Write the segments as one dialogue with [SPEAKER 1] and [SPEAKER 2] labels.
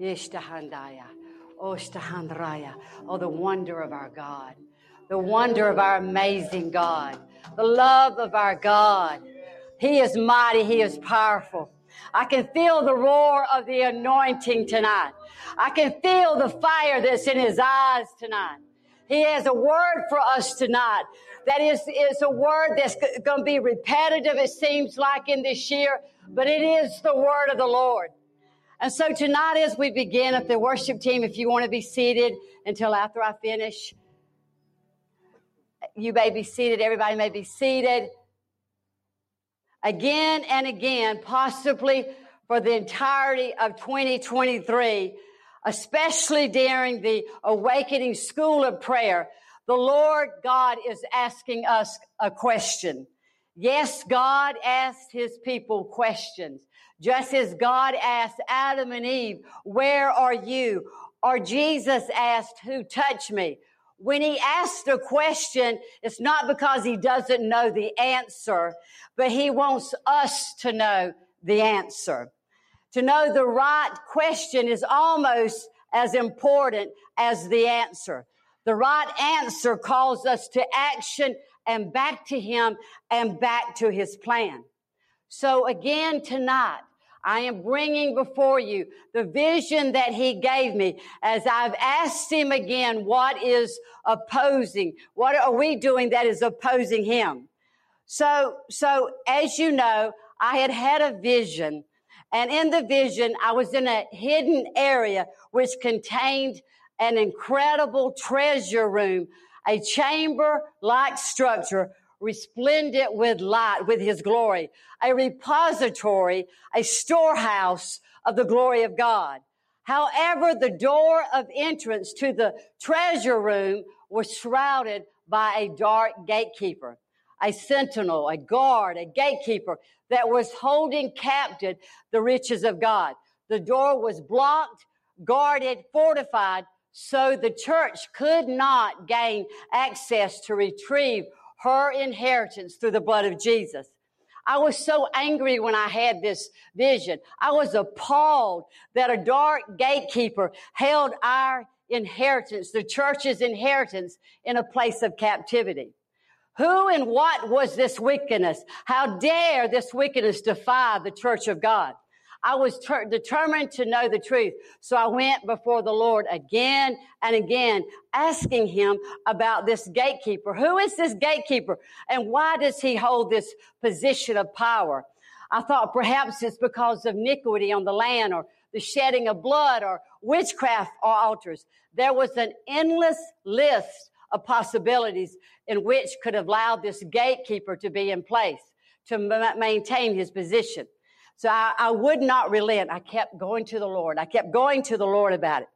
[SPEAKER 1] Yeshtahandaya. Oshtahandraya. Oh, oh, the wonder of our God. The wonder of our amazing God. The love of our God. He is mighty. He is powerful. I can feel the roar of the anointing tonight. I can feel the fire that's in his eyes tonight. He has a word for us tonight. That is, is a word that's going to be repetitive, it seems like in this year, but it is the word of the Lord. And so tonight, as we begin, if the worship team, if you want to be seated until after I finish, you may be seated. Everybody may be seated. Again and again, possibly for the entirety of 2023, especially during the awakening school of prayer, the Lord God is asking us a question. Yes, God asked his people questions. Just as God asked Adam and Eve, where are you? Or Jesus asked, who touched me? When he asks a question, it's not because he doesn't know the answer, but he wants us to know the answer. To know the right question is almost as important as the answer. The right answer calls us to action and back to him and back to his plan. So again tonight, I am bringing before you the vision that he gave me as I've asked him again, what is opposing? What are we doing that is opposing him? So, so as you know, I had had a vision and in the vision, I was in a hidden area which contained an incredible treasure room, a chamber like structure resplendent with light, with his glory, a repository, a storehouse of the glory of God. However, the door of entrance to the treasure room was shrouded by a dark gatekeeper, a sentinel, a guard, a gatekeeper that was holding captive the riches of God. The door was blocked, guarded, fortified, so the church could not gain access to retrieve her inheritance through the blood of Jesus. I was so angry when I had this vision. I was appalled that a dark gatekeeper held our inheritance, the church's inheritance, in a place of captivity. Who and what was this wickedness? How dare this wickedness defy the church of God? I was ter- determined to know the truth. So I went before the Lord again and again, asking him about this gatekeeper. Who is this gatekeeper? And why does he hold this position of power? I thought perhaps it's because of iniquity on the land or the shedding of blood or witchcraft or altars. There was an endless list of possibilities in which could have allowed this gatekeeper to be in place to ma- maintain his position. So I, I would not relent. I kept going to the Lord. I kept going to the Lord about it.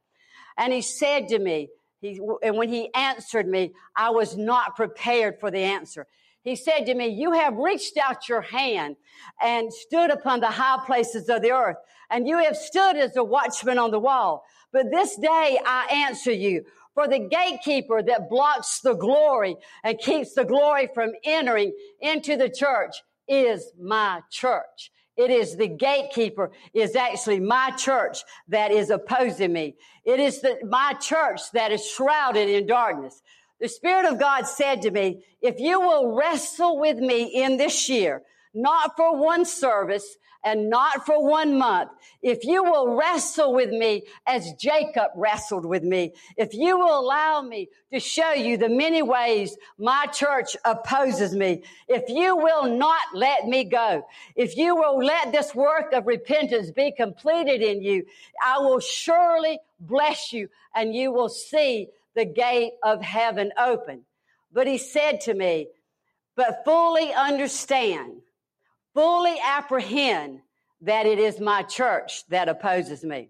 [SPEAKER 1] And he said to me, he, and when he answered me, I was not prepared for the answer. He said to me, you have reached out your hand and stood upon the high places of the earth and you have stood as a watchman on the wall. But this day I answer you for the gatekeeper that blocks the glory and keeps the glory from entering into the church is my church. It is the gatekeeper is actually my church that is opposing me. It is the, my church that is shrouded in darkness. The Spirit of God said to me, if you will wrestle with me in this year, not for one service, and not for one month. If you will wrestle with me as Jacob wrestled with me, if you will allow me to show you the many ways my church opposes me, if you will not let me go, if you will let this work of repentance be completed in you, I will surely bless you and you will see the gate of heaven open. But he said to me, but fully understand fully apprehend that it is my church that opposes me.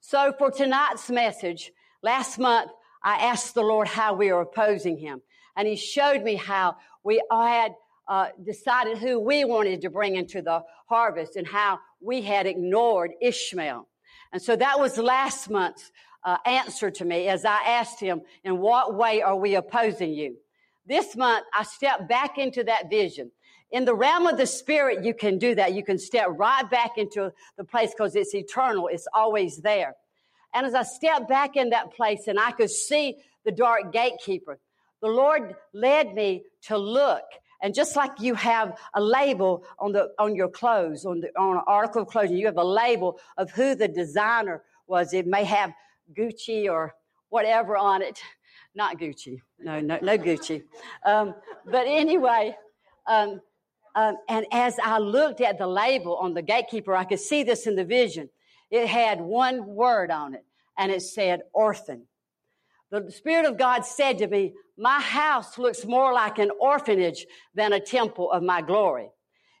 [SPEAKER 1] So for tonight's message, last month, I asked the Lord how we are opposing him. And he showed me how we had uh, decided who we wanted to bring into the harvest and how we had ignored Ishmael. And so that was last month's uh, answer to me as I asked him, in what way are we opposing you? This month, I stepped back into that vision in the realm of the spirit, you can do that. You can step right back into the place because it's eternal. It's always there. And as I stepped back in that place and I could see the dark gatekeeper, the Lord led me to look. And just like you have a label on the on your clothes, on the on an article of clothing, you have a label of who the designer was. It may have Gucci or whatever on it. Not Gucci. No, no, no Gucci. Um, but anyway, um, um, and as I looked at the label on the gatekeeper, I could see this in the vision. It had one word on it, and it said orphan. The Spirit of God said to me, My house looks more like an orphanage than a temple of my glory.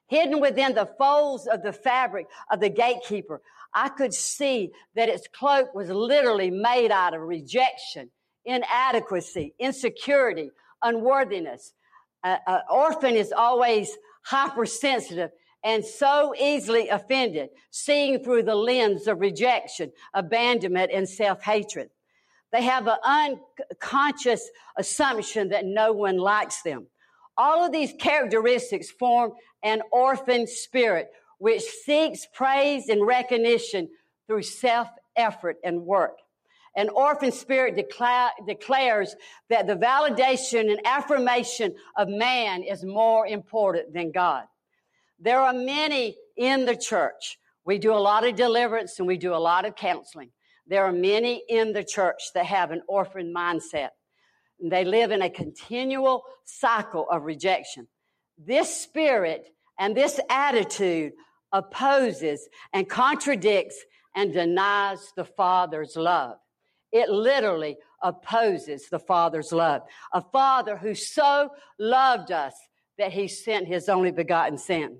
[SPEAKER 1] Hidden within the folds of the fabric of the gatekeeper, I could see that its cloak was literally made out of rejection, inadequacy, insecurity, unworthiness. An orphan is always hypersensitive and so easily offended, seeing through the lens of rejection, abandonment, and self-hatred. They have an unconscious assumption that no one likes them. All of these characteristics form an orphan spirit, which seeks praise and recognition through self effort and work. An orphan spirit declares that the validation and affirmation of man is more important than God. There are many in the church. We do a lot of deliverance and we do a lot of counseling. There are many in the church that have an orphan mindset. They live in a continual cycle of rejection. This spirit and this attitude opposes and contradicts and denies the Father's love. It literally opposes the Father's love. A Father who so loved us that he sent his only begotten Son.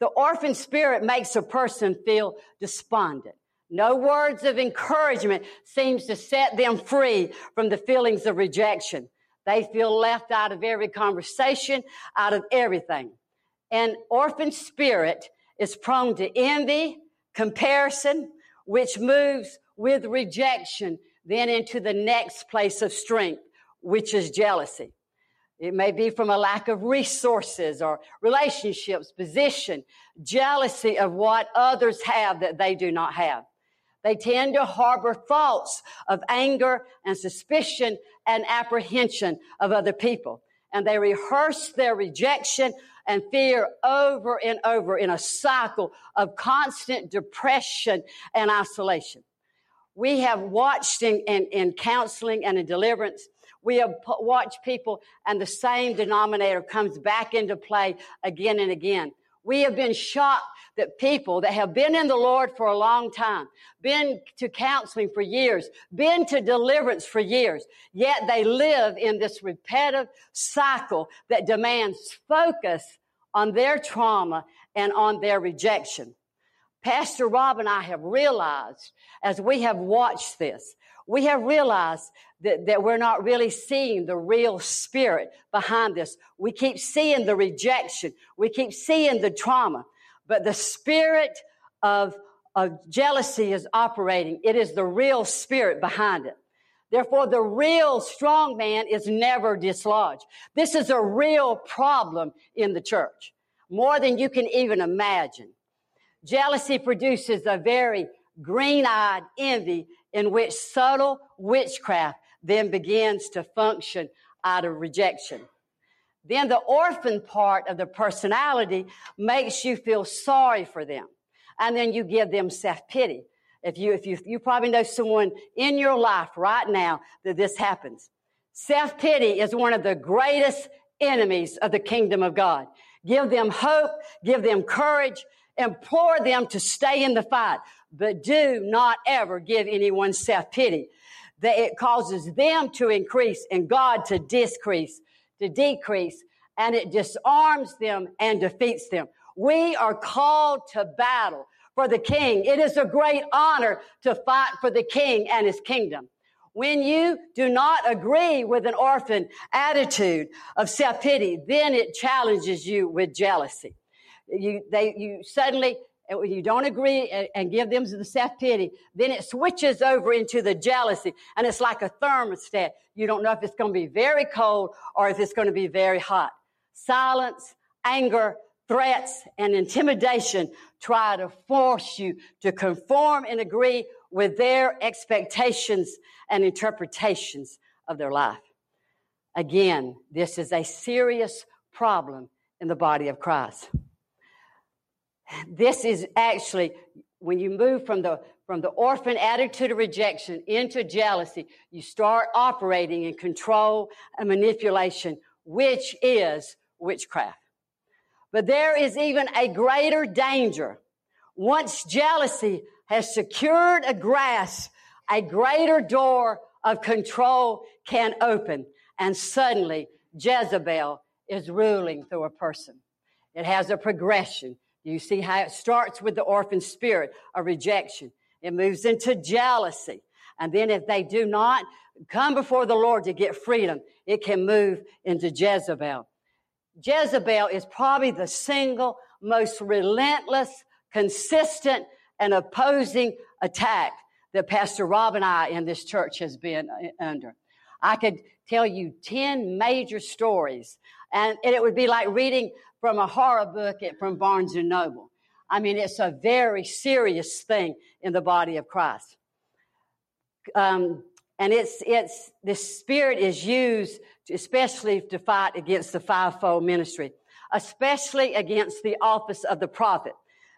[SPEAKER 1] The orphan spirit makes a person feel despondent. No words of encouragement seems to set them free from the feelings of rejection. They feel left out of every conversation, out of everything. An orphan spirit is prone to envy, comparison, which moves with rejection then into the next place of strength, which is jealousy. It may be from a lack of resources or relationships, position, jealousy of what others have that they do not have. They tend to harbor thoughts of anger and suspicion and apprehension of other people. And they rehearse their rejection and fear over and over in a cycle of constant depression and isolation. We have watched in, in, in counseling and in deliverance, we have watched people and the same denominator comes back into play again and again. We have been shocked that people that have been in the Lord for a long time, been to counseling for years, been to deliverance for years, yet they live in this repetitive cycle that demands focus on their trauma and on their rejection. Pastor Rob and I have realized as we have watched this, we have realized that, that we're not really seeing the real spirit behind this. We keep seeing the rejection. We keep seeing the trauma, but the spirit of, of jealousy is operating. It is the real spirit behind it. Therefore, the real strong man is never dislodged. This is a real problem in the church, more than you can even imagine. Jealousy produces a very green eyed envy in which subtle witchcraft then begins to function out of rejection. Then the orphan part of the personality makes you feel sorry for them. And then you give them self pity. If you, if you, you probably know someone in your life right now that this happens. Self pity is one of the greatest enemies of the kingdom of God. Give them hope, give them courage, implore them to stay in the fight, but do not ever give anyone self pity. That it causes them to increase and God to decrease, to decrease, and it disarms them and defeats them. We are called to battle for the king. It is a great honor to fight for the king and his kingdom. When you do not agree with an orphan attitude of self pity, then it challenges you with jealousy you they you suddenly eh, you don't agree and, and give them the self pity, then it switches over into the jealousy, and it's like a thermostat. You don't know if it's going to be very cold or if it's going to be very hot. Silence, anger, threats, and intimidation try to force you to conform and agree with their expectations and interpretations of their life. Again, this is a serious problem in the body of Christ. This is actually when you move from the from the orphan attitude of rejection into jealousy, you start operating in control and manipulation, which is witchcraft. But there is even a greater danger. Once jealousy has secured a grasp, a greater door of control can open. And suddenly Jezebel is ruling through a person. It has a progression. You see how it starts with the orphan spirit of rejection. It moves into jealousy. And then if they do not come before the Lord to get freedom, it can move into Jezebel. Jezebel is probably the single most relentless, consistent, and opposing attack that Pastor Rob and I in this church has been uh, under. I could tell you 10 major stories, and it would be like reading from a horror book from Barnes and Noble. I mean, it's a very serious thing in the body of Christ. Um, and it's, it's, the spirit is used to, especially to fight against the fivefold ministry, especially against the office of the prophet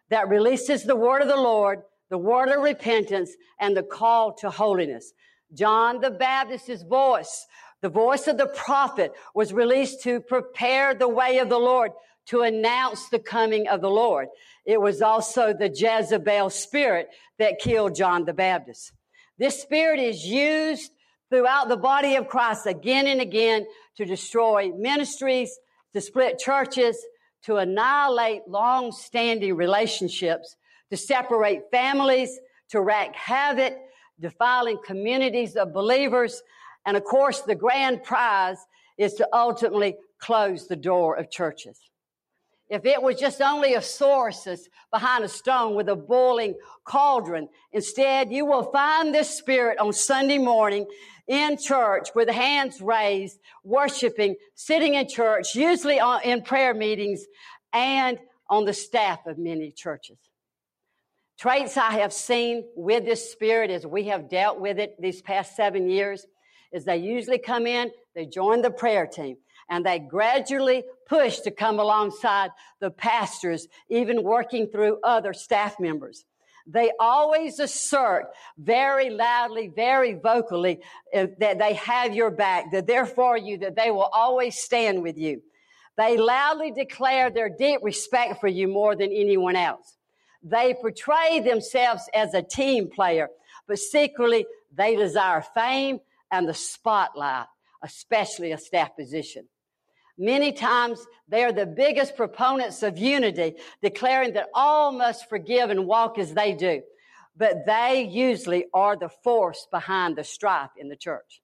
[SPEAKER 1] that releases the word of the Lord, the word of repentance, and the call to holiness. John the Baptist's voice, the voice of the prophet was released to prepare the way of the Lord, to announce the coming of the Lord. It was also the Jezebel spirit that killed John the Baptist. This spirit is used throughout the body of Christ again and again to destroy ministries, to split churches, to annihilate long-standing relationships, to separate families, to wreak havoc, defiling communities of believers. And of course, the grand prize is to ultimately close the door of churches. If it was just only a source behind a stone with a boiling cauldron, instead you will find this spirit on Sunday morning in church with hands raised, worshiping, sitting in church, usually in prayer meetings and on the staff of many churches. Traits I have seen with this spirit as we have dealt with it these past seven years is they usually come in, they join the prayer team and they gradually push to come alongside the pastors, even working through other staff members. They always assert very loudly, very vocally uh, that they have your back, that they're for you, that they will always stand with you. They loudly declare their deep respect for you more than anyone else. They portray themselves as a team player, but secretly they desire fame and the spotlight, especially a staff position. Many times they are the biggest proponents of unity, declaring that all must forgive and walk as they do. But they usually are the force behind the strife in the church.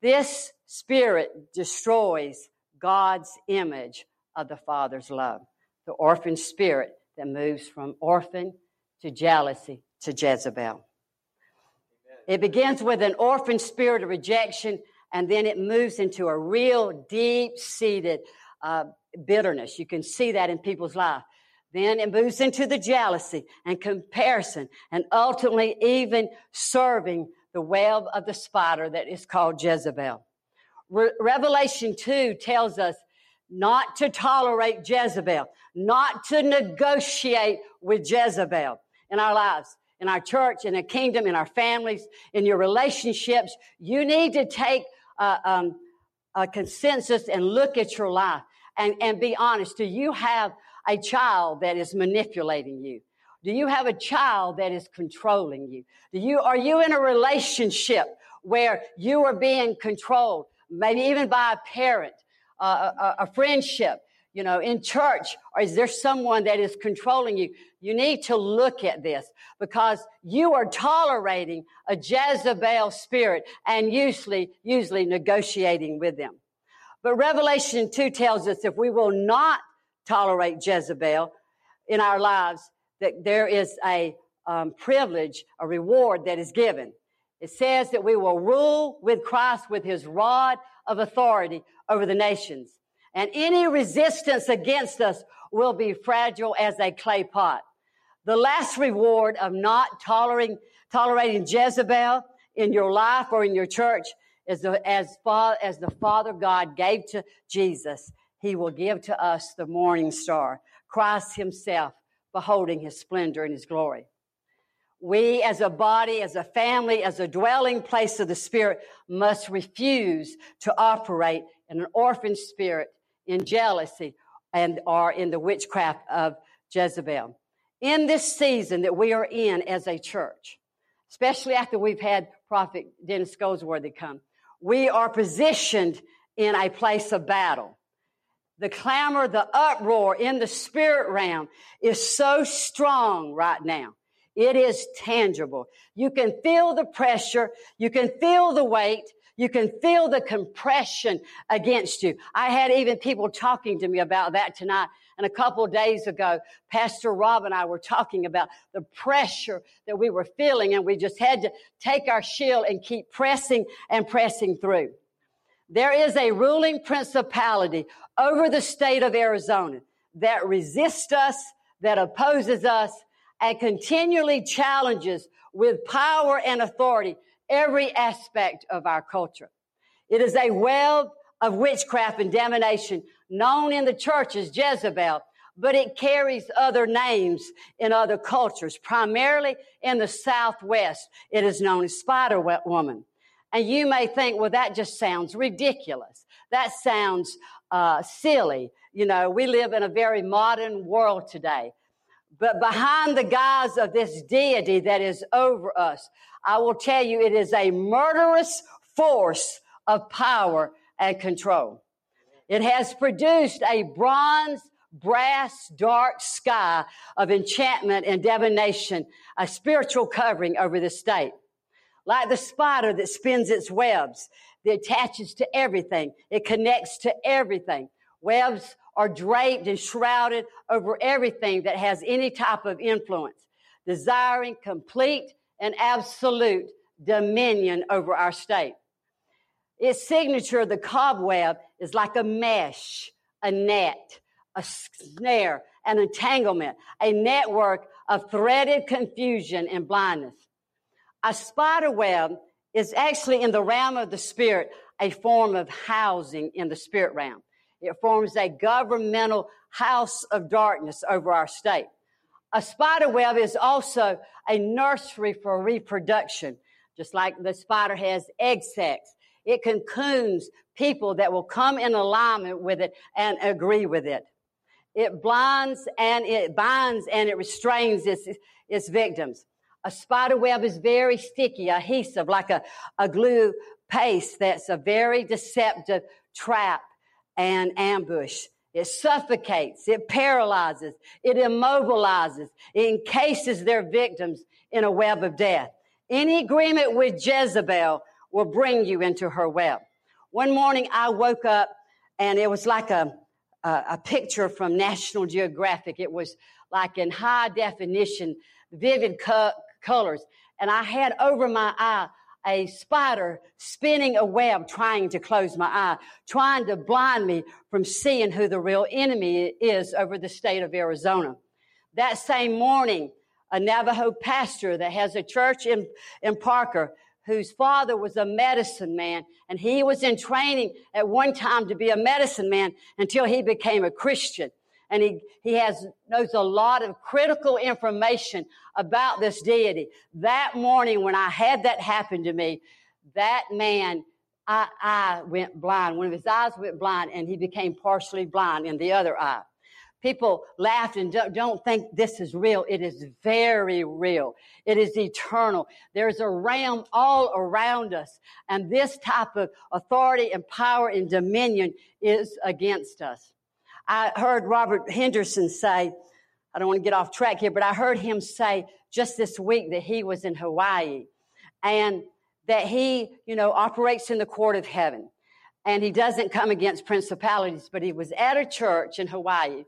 [SPEAKER 1] This spirit destroys God's image of the Father's love. The orphan spirit that moves from orphan to jealousy to Jezebel. It begins with an orphan spirit of rejection and then it moves into a real deep seated uh, bitterness. You can see that in people's life. Then it moves into the jealousy and comparison and ultimately even serving the web of the spider that is called Jezebel. Re- Revelation 2 tells us not to tolerate Jezebel, not to negotiate with Jezebel in our lives in our church, in a kingdom, in our families, in your relationships. You need to take uh, um, a consensus and look at your life and, and be honest. Do you have a child that is manipulating you? Do you have a child that is controlling you? Do you, are you in a relationship where you are being controlled? Maybe even by a parent, uh, a, a friendship you know, in church, or is there someone that is controlling you? You need to look at this because you are tolerating a Jezebel spirit and usually, usually negotiating with them. But Revelation 2 tells us if we will not tolerate Jezebel in our lives, that there is a um, privilege, a reward that is given. It says that we will rule with Christ with his rod of authority over the nations and any resistance against us will be fragile as a clay pot. The last reward of not tolerating, tolerating Jezebel in your life or in your church is the, as, far, as the Father God gave to Jesus, he will give to us the morning star, Christ himself, beholding his splendor and his glory. We as a body, as a family, as a dwelling place of the Spirit must refuse to operate in an orphan spirit, in jealousy, and are in the witchcraft of Jezebel. In this season that we are in as a church, especially after we've had Prophet Dennis Goldsworthy come, we are positioned in a place of battle. The clamor, the uproar in the spirit realm is so strong right now. It is tangible. You can feel the pressure. You can feel the weight. You can feel the compression against you. I had even people talking to me about that tonight. And a couple days ago, Pastor Rob and I were talking about the pressure that we were feeling, and we just had to take our shield and keep pressing and pressing through. There is a ruling principality over the state of Arizona that resists us, that opposes us, and continually challenges with power and authority every aspect of our culture. It is a web of witchcraft and damnation known in the church as Jezebel, but it carries other names in other cultures. Primarily in the Southwest, it is known as Spider Woman. And you may think, well, that just sounds ridiculous. That sounds uh, silly. You know, we live in a very modern world today. But behind the guise of this deity that is over us, I will tell you it is a murderous force of power and control. It has produced a bronze, brass, dark sky of enchantment and divination, a spiritual covering over the state. Like the spider that spins its webs, that attaches to everything. It connects to everything. Webs are draped and shrouded over everything that has any type of influence, desiring complete and absolute dominion over our state. Its signature, the cobweb, is like a mesh, a net, a snare, an entanglement, a network of threaded confusion and blindness. A spider web is actually in the realm of the spirit, a form of housing in the spirit realm. It forms a governmental house of darkness over our state. A spider web is also a nursery for reproduction, just like the spider has egg sacs. It cocoons people that will come in alignment with it and agree with it. It blinds and it binds and it restrains its, its victims. A spider web is very sticky, adhesive, like a, a glue paste that's a very deceptive trap and ambush. It suffocates, it paralyzes, it immobilizes, it encases their victims in a web of death. Any agreement with Jezebel will bring you into her web. One morning I woke up and it was like a, a, a picture from National Geographic. It was like in high definition, vivid co- colors. And I had over my eye a spider spinning a web trying to close my eye, trying to blind me from seeing who the real enemy is over the state of Arizona. That same morning, a Navajo pastor that has a church in, in Parker, whose father was a medicine man, and he was in training at one time to be a medicine man until he became a Christian and he, he has, knows a lot of critical information about this deity. That morning when I had that happen to me, that man, I, I went blind. One of his eyes went blind and he became partially blind in the other eye. People laughed and don't, don't think this is real. It is very real. It is eternal. There's a realm all around us. And this type of authority and power and dominion is against us. I heard Robert Henderson say, I don't want to get off track here, but I heard him say just this week that he was in Hawaii and that he, you know, operates in the court of heaven and he doesn't come against principalities, but he was at a church in Hawaii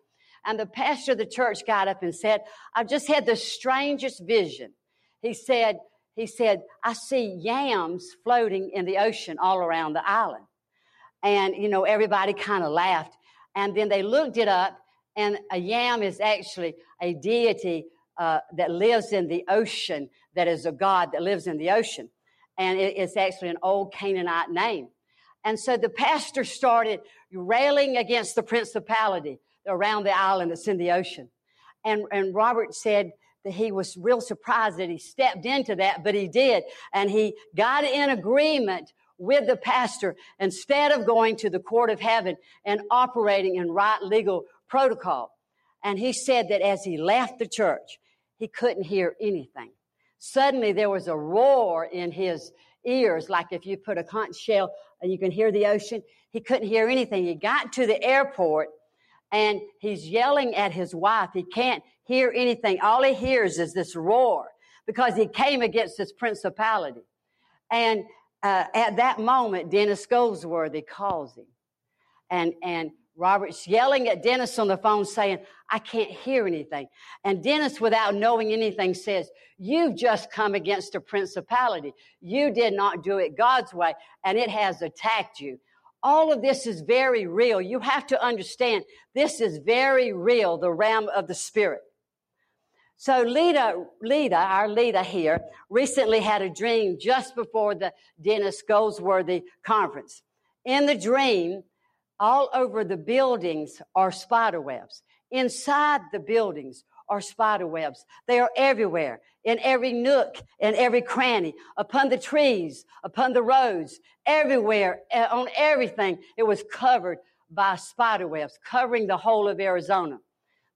[SPEAKER 1] and the pastor of the church got up and said, I've just had the strangest vision. He said, he said, I see yams floating in the ocean all around the island. And, you know, everybody kind of laughed. And then they looked it up, and a yam is actually a deity uh, that lives in the ocean, that is a God that lives in the ocean. And it, it's actually an old Canaanite name. And so the pastor started railing against the principality around the island that's in the ocean. And, and Robert said that he was real surprised that he stepped into that, but he did. And he got in agreement with the pastor instead of going to the court of heaven and operating in right legal protocol. And he said that as he left the church, he couldn't hear anything. Suddenly there was a roar in his ears, like if you put a conch shell and you can hear the ocean. He couldn't hear anything. He got to the airport and he's yelling at his wife. He can't hear anything. All he hears is this roar because he came against this principality. And uh, at that moment, Dennis Goldsworthy calls him. And, and Robert's yelling at Dennis on the phone saying, I can't hear anything. And Dennis, without knowing anything, says, You've just come against a principality. You did not do it God's way, and it has attacked you. All of this is very real. You have to understand this is very real, the realm of the spirit. So Lita, Lita, our Lita here, recently had a dream just before the Dennis Goldsworthy conference. In the dream, all over the buildings are spider webs. Inside the buildings are spider webs. They are everywhere, in every nook, in every cranny, upon the trees, upon the roads, everywhere, eh, on everything. It was covered by spider webs, covering the whole of Arizona.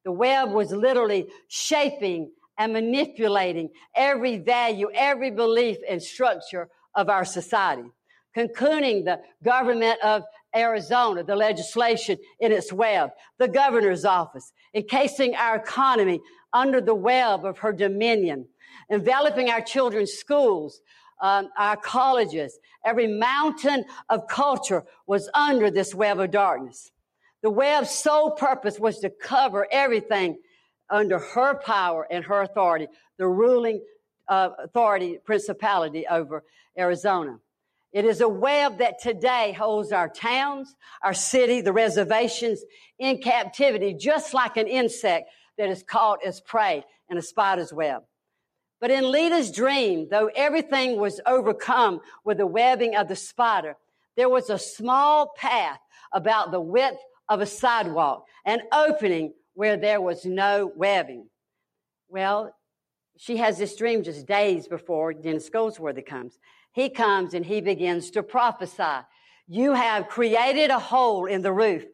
[SPEAKER 1] The web was literally shaping and manipulating every value, every belief and structure of our society, concluding the government of Arizona, the legislation in its web, the governor's office, encasing our economy under the web of her dominion, enveloping our children's schools, um, our colleges. Every mountain of culture was under this web of darkness. The web's sole purpose was to cover everything under her power and her authority, the ruling uh, authority, principality over Arizona. It is a web that today holds our towns, our city, the reservations in captivity, just like an insect that is caught as prey in a spider's web. But in Lita's dream, though everything was overcome with the webbing of the spider, there was a small path about the width of a sidewalk, an opening where there was no webbing. Well, she has this dream just days before Dennis Goldsworthy comes. He comes and he begins to prophesy. You have created a hole in the roof,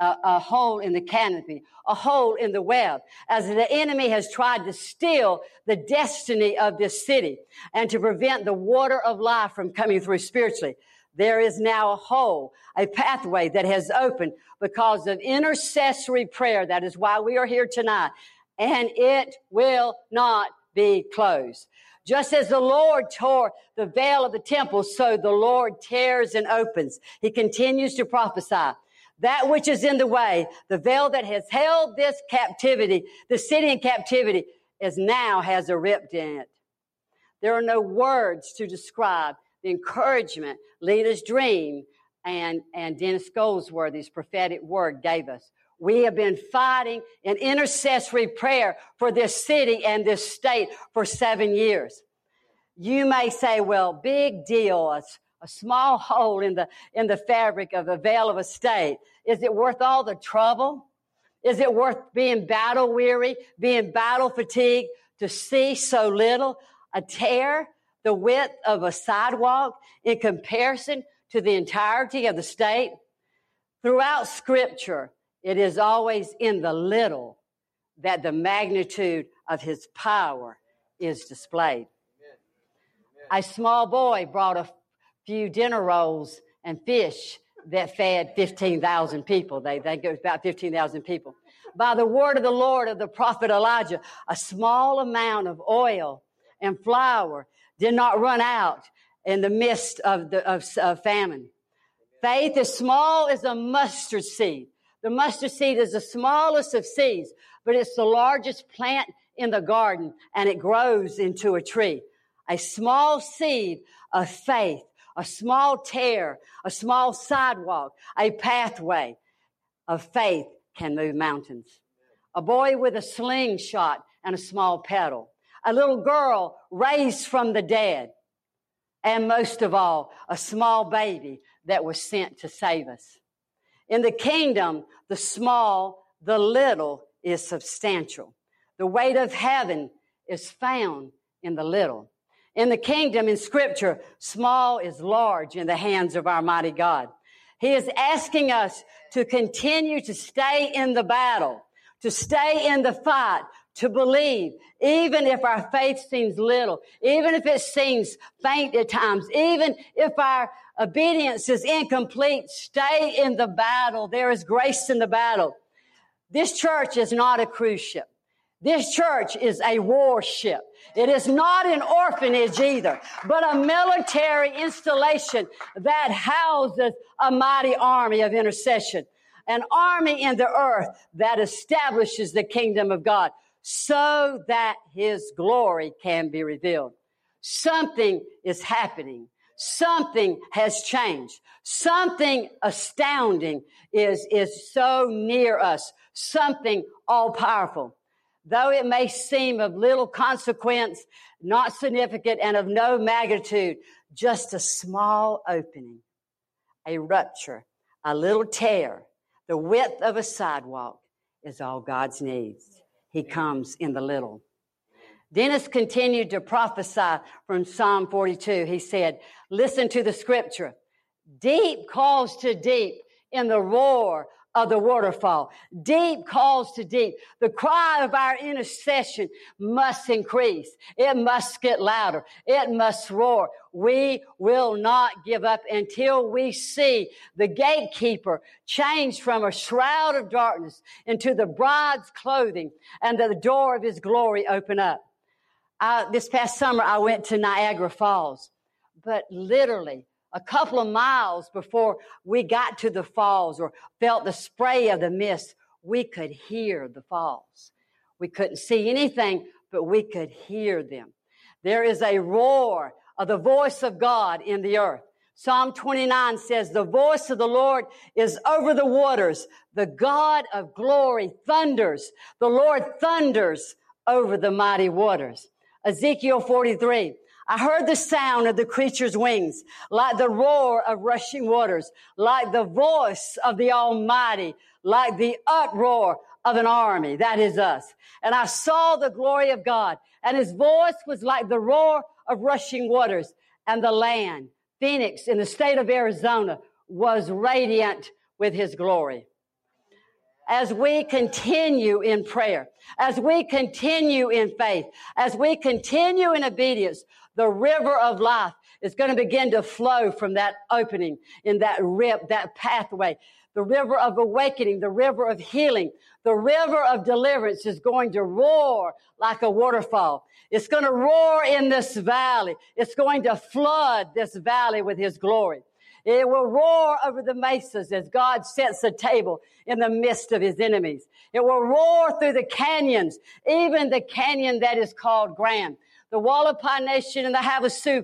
[SPEAKER 1] a, a, hole in the canopy, a hole in the web, as the enemy has tried to steal the destiny of this city and to prevent the water of life from coming through spiritually. There is now a hole, a pathway that has opened because of intercessory prayer. That is why we are here tonight. And it will not be closed. Just as the Lord tore the veil of the temple, so the Lord tears and opens. He continues to prophesy. That which is in the way, the veil that has held this captivity, the city in captivity, is now has a ripped in it. There are no words to describe encouragement, Lita's dream, and, and Dennis Goldsworthy's prophetic word gave us. We have been fighting in intercessory prayer for this city and this state for seven years. You may say, well, big deal, It's a small hole in the, in the fabric of the veil of a state. Is it worth all the trouble? Is it worth being battle weary, being battle fatigued to see so little? A tear the width of a sidewalk in comparison to the entirety of the state? Throughout scripture, it is always in the little that the magnitude of his power is displayed. A small boy brought a few dinner rolls and fish that fed 15,000 people. They think it was about 15,000 people. By the word of the Lord of the prophet Elijah, a small amount of oil and flour did not run out in the midst of the of, of famine. Faith is small as a mustard seed. The mustard seed is the smallest of seeds, but it's the largest plant in the garden and it grows into a tree. A small seed of faith, a small tear, a small sidewalk, a pathway of faith can move mountains. A boy with a slingshot and a small petal, a little girl raised from the dead, and most of all, a small baby that was sent to save us. In the kingdom, the small, the little is substantial. The weight of heaven is found in the little. In the kingdom, in scripture, small is large in the hands of our mighty God. He is asking us to continue to stay in the battle, to stay in the fight, to believe, even if our faith seems little, even if it seems faint at times, even if our obedience is incomplete, stay in the battle. There is grace in the battle. This church is not a cruise ship. This church is a warship. It is not an orphanage either, but a military installation that houses a mighty army of intercession, an army in the earth that establishes the kingdom of God so that his glory can be revealed. Something is happening. Something has changed. Something astounding is, is so near us. Something all powerful. Though it may seem of little consequence, not significant, and of no magnitude, just a small opening, a rupture, a little tear, the width of a sidewalk is all God's needs. He comes in the little. Dennis continued to prophesy from Psalm 42. He said, listen to the scripture. Deep calls to deep in the roar of the waterfall. Deep calls to deep. The cry of our intercession must increase. It must get louder. It must roar. We will not give up until we see the gatekeeper change from a shroud of darkness into the bride's clothing and the door of his glory open up. I, this past summer, I went to Niagara Falls, but literally a couple of miles before we got to the falls or felt the spray of the mist, we could hear the falls. We couldn't see anything, but we could hear them. There is a roar of the voice of God in the earth. Psalm 29 says, the voice of the Lord is over the waters. The God of glory thunders. The Lord thunders over the mighty waters. Ezekiel 43. I heard the sound of the creature's wings, like the roar of rushing waters, like the voice of the Almighty, like the uproar of an army. That is us. And I saw the glory of God, and his voice was like the roar of rushing waters, and the land, Phoenix in the state of Arizona, was radiant with his glory as we continue in prayer, as we continue in faith, as we continue in obedience, the river of life is going to begin to flow from that opening in that rip, that pathway. The river of awakening, the river of healing, the river of deliverance is going to roar like a waterfall. It's going to roar in this valley. It's going to flood this valley with his glory. It will roar over the mesas as God sets a table in the midst of his enemies. It will roar through the canyons, even the canyon that is called Grand. The Walla Hualapai Nation and the Havasu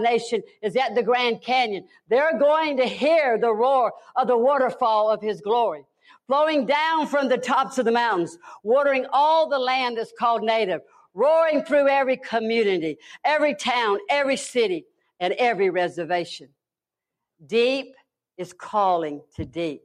[SPEAKER 1] Nation is at the Grand Canyon. They're going to hear the roar of the waterfall of his glory flowing down from the tops of the mountains, watering all the land that's called native, roaring through every community, every town, every city, and every reservation. Deep is calling to deep.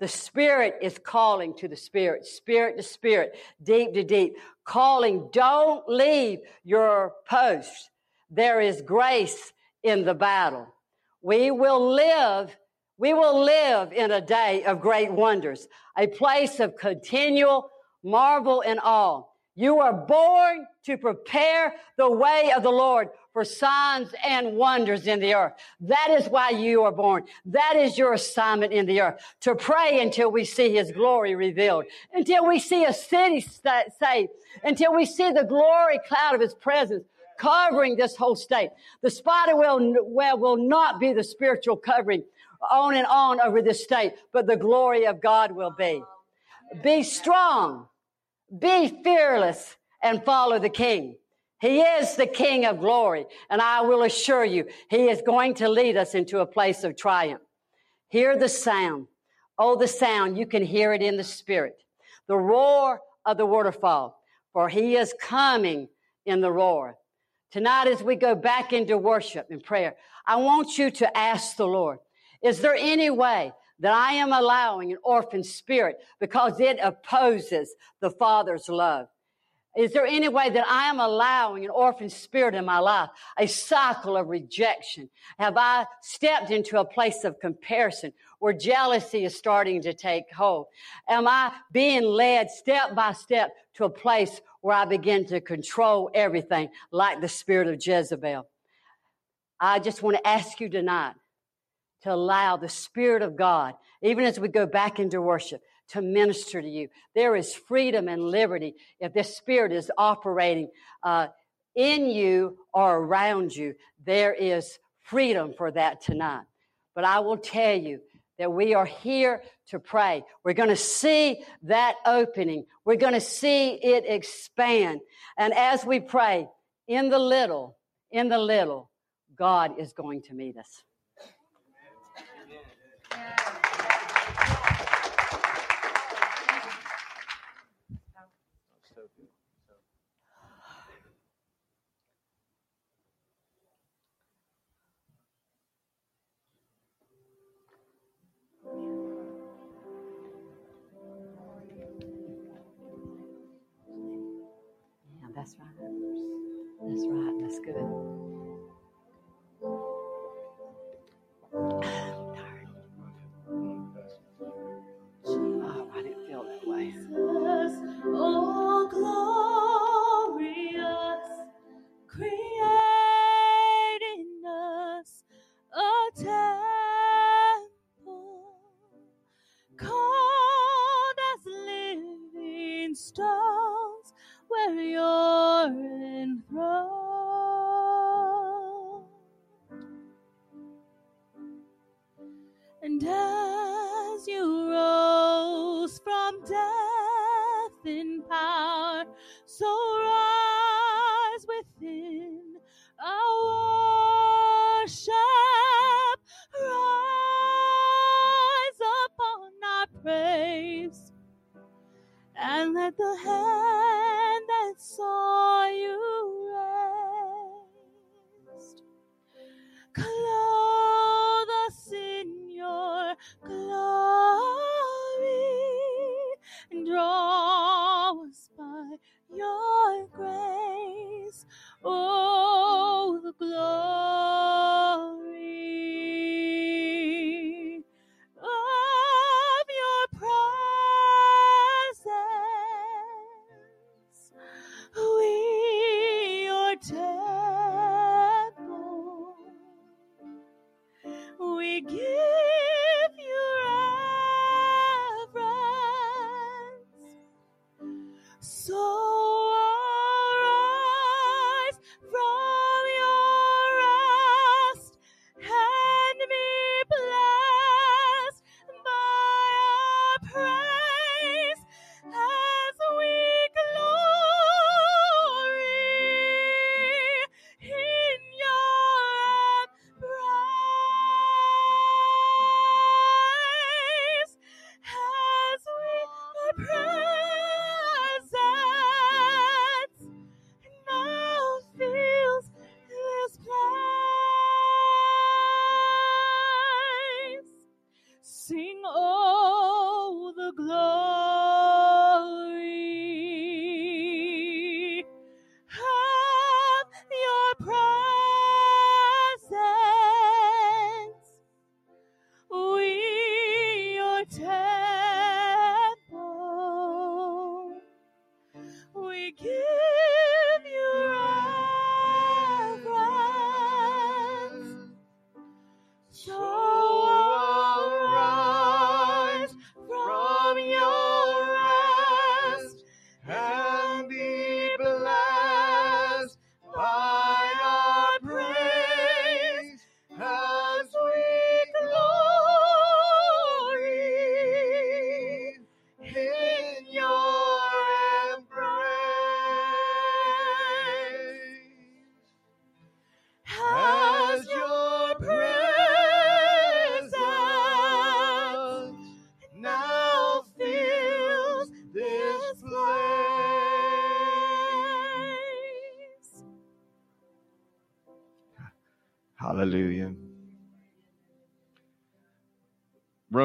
[SPEAKER 1] The Spirit is calling to the Spirit, Spirit to Spirit, deep to deep, calling, don't leave your post. There is grace in the battle. We will live, we will live in a day of great wonders, a place of continual marvel and awe. You are born to prepare the way of the Lord for signs and wonders in the earth. That is why you are born. That is your assignment in the earth. To pray until we see his glory revealed, until we see a city saved, until we see the glory cloud of his presence covering this whole state. The spider will, will not be the spiritual covering on and on over this state, but the glory of God will be. Be strong, be fearless, and follow the king. He is the King of glory. And I will assure you, He is going to lead us into a place of triumph. Hear the sound. Oh, the sound. You can hear it in the spirit. The roar of the waterfall.
[SPEAKER 2] for he is coming in the roar. Tonight, as we go back into worship and prayer, I want you to ask the Lord, is there any way that I am allowing an orphan spirit because it opposes the Father's love? Is there any way that I am allowing an orphan spirit in my life, a cycle of rejection? Have I stepped into a place of comparison where jealousy is starting to take hold? Am I being led step by step to a place where I begin to control everything like the spirit of Jezebel? I just want to ask you tonight to allow the Spirit of God, even as we go back into worship, to minister to you. There is freedom and liberty if this Spirit is operating uh, in you or around you. There is freedom for that tonight. But I will tell you that we are here to pray. We're going to see that opening. We're going to see it expand. And as we pray, in the little, in the little, God is going to meet us. That's right. That's right. That's good.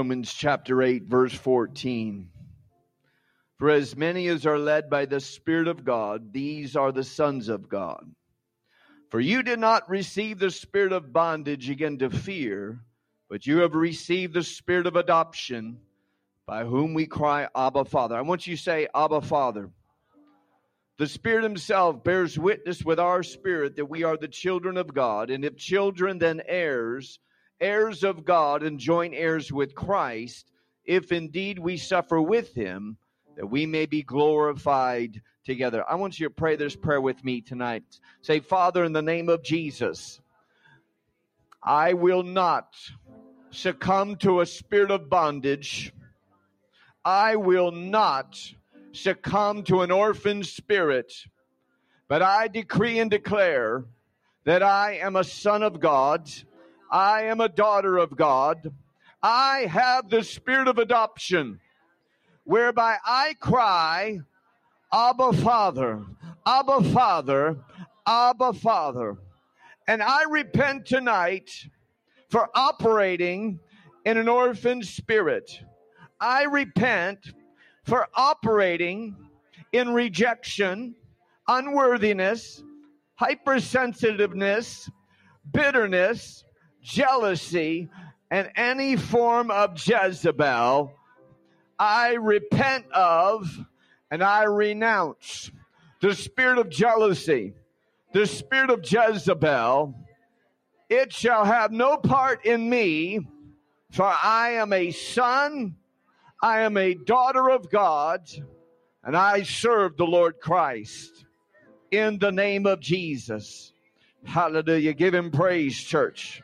[SPEAKER 3] Romans chapter 8, verse 14. For as many as are led by the Spirit of God, these are the sons of God. For you did not receive the spirit of bondage again to fear, but you have received the spirit of adoption, by whom we cry, Abba, Father. I want you to say, Abba, Father. The Spirit Himself bears witness with our spirit that we are the children of God, and if children, then heirs, heirs of God, and joint heirs with Christ, if indeed we suffer with Him, that we may be glorified together. I want you to pray this prayer with me tonight. Say, Father, in the name of Jesus, I will not succumb to a spirit of bondage. I will not succumb to an orphan spirit, but I decree and declare that I am a son of God. I am a daughter of God. I have the spirit of adoption, whereby I cry, Abba Father, Abba Father, Abba Father. And I repent tonight for operating in an orphan spirit. I repent for operating in rejection, unworthiness, hypersensitiveness, bitterness, jealousy, and any form of Jezebel. I repent of and I renounce the spirit of jealousy, the spirit of Jezebel. It shall have no part in me, for I am a son I am a daughter of God and I serve the Lord Christ in the name of Jesus. Hallelujah. Give him praise, church.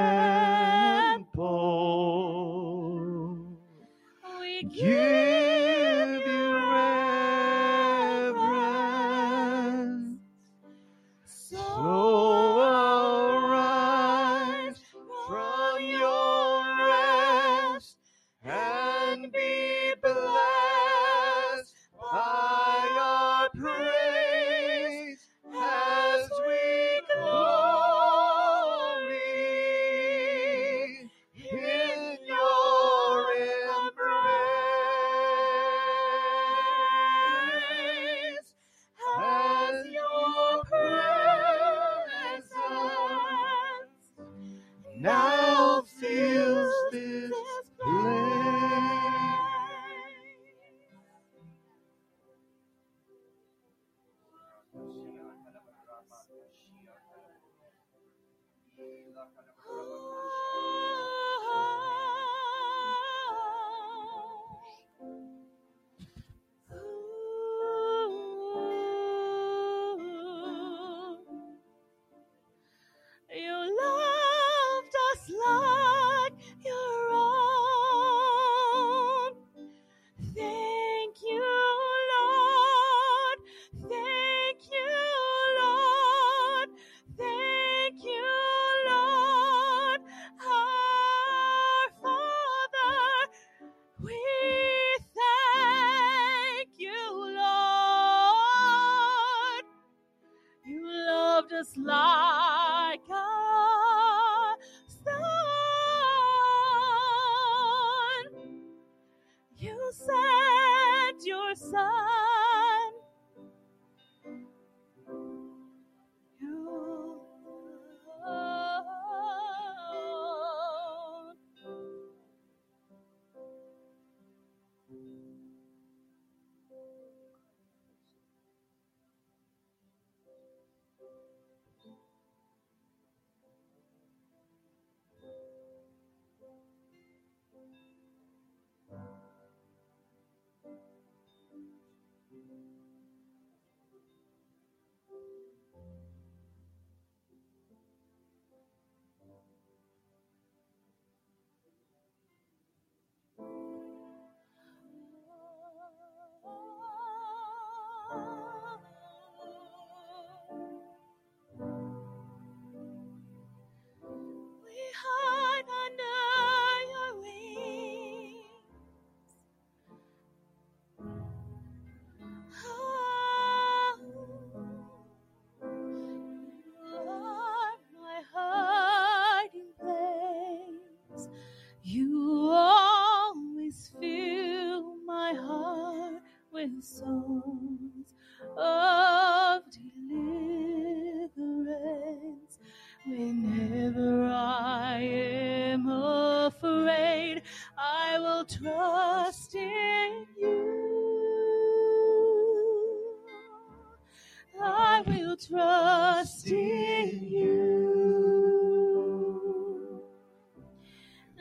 [SPEAKER 2] trust in you.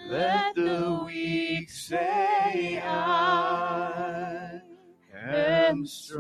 [SPEAKER 3] Let the weak say, I am strong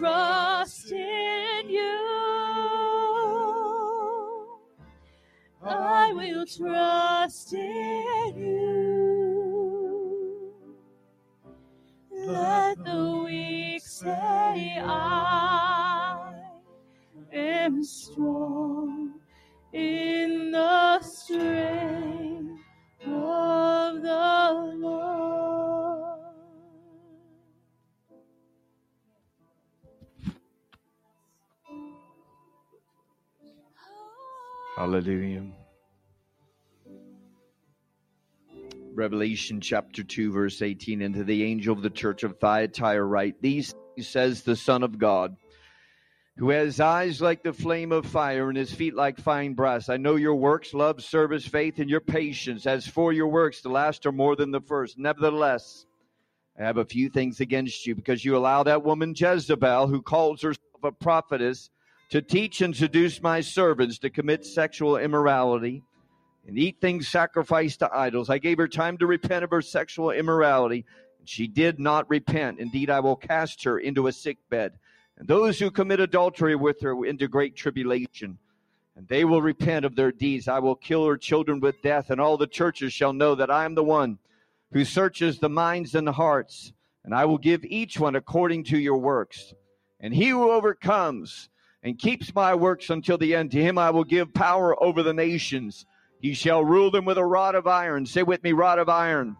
[SPEAKER 2] trust in you. I will trust in you. Let the weak say, I am strong in the strength of the Lord.
[SPEAKER 3] Hallelujah. Revelation chapter 2, verse 18. And to the angel of the church of Thyatira write, These says the Son of God, who has eyes like the flame of fire and his feet like fine brass. I know your works, love, service, faith, and your patience. As for your works, the last are more than the first. Nevertheless, I have a few things against you because you allow that woman Jezebel, who calls herself a prophetess, to teach and seduce my servants to commit sexual immorality and eat things sacrificed to idols. I gave her time to repent of her sexual immorality, and she did not repent. Indeed, I will cast her into a sick bed, and those who commit adultery with her into great tribulation. And they will repent of their deeds. I will kill her children with death, and all the churches shall know that I am the one who searches the minds and the hearts, and I will give each one according to your works. And he who overcomes and keeps my works until the end, to him I will give power over the nations. He shall rule them with a rod of iron. Say with me, rod of iron.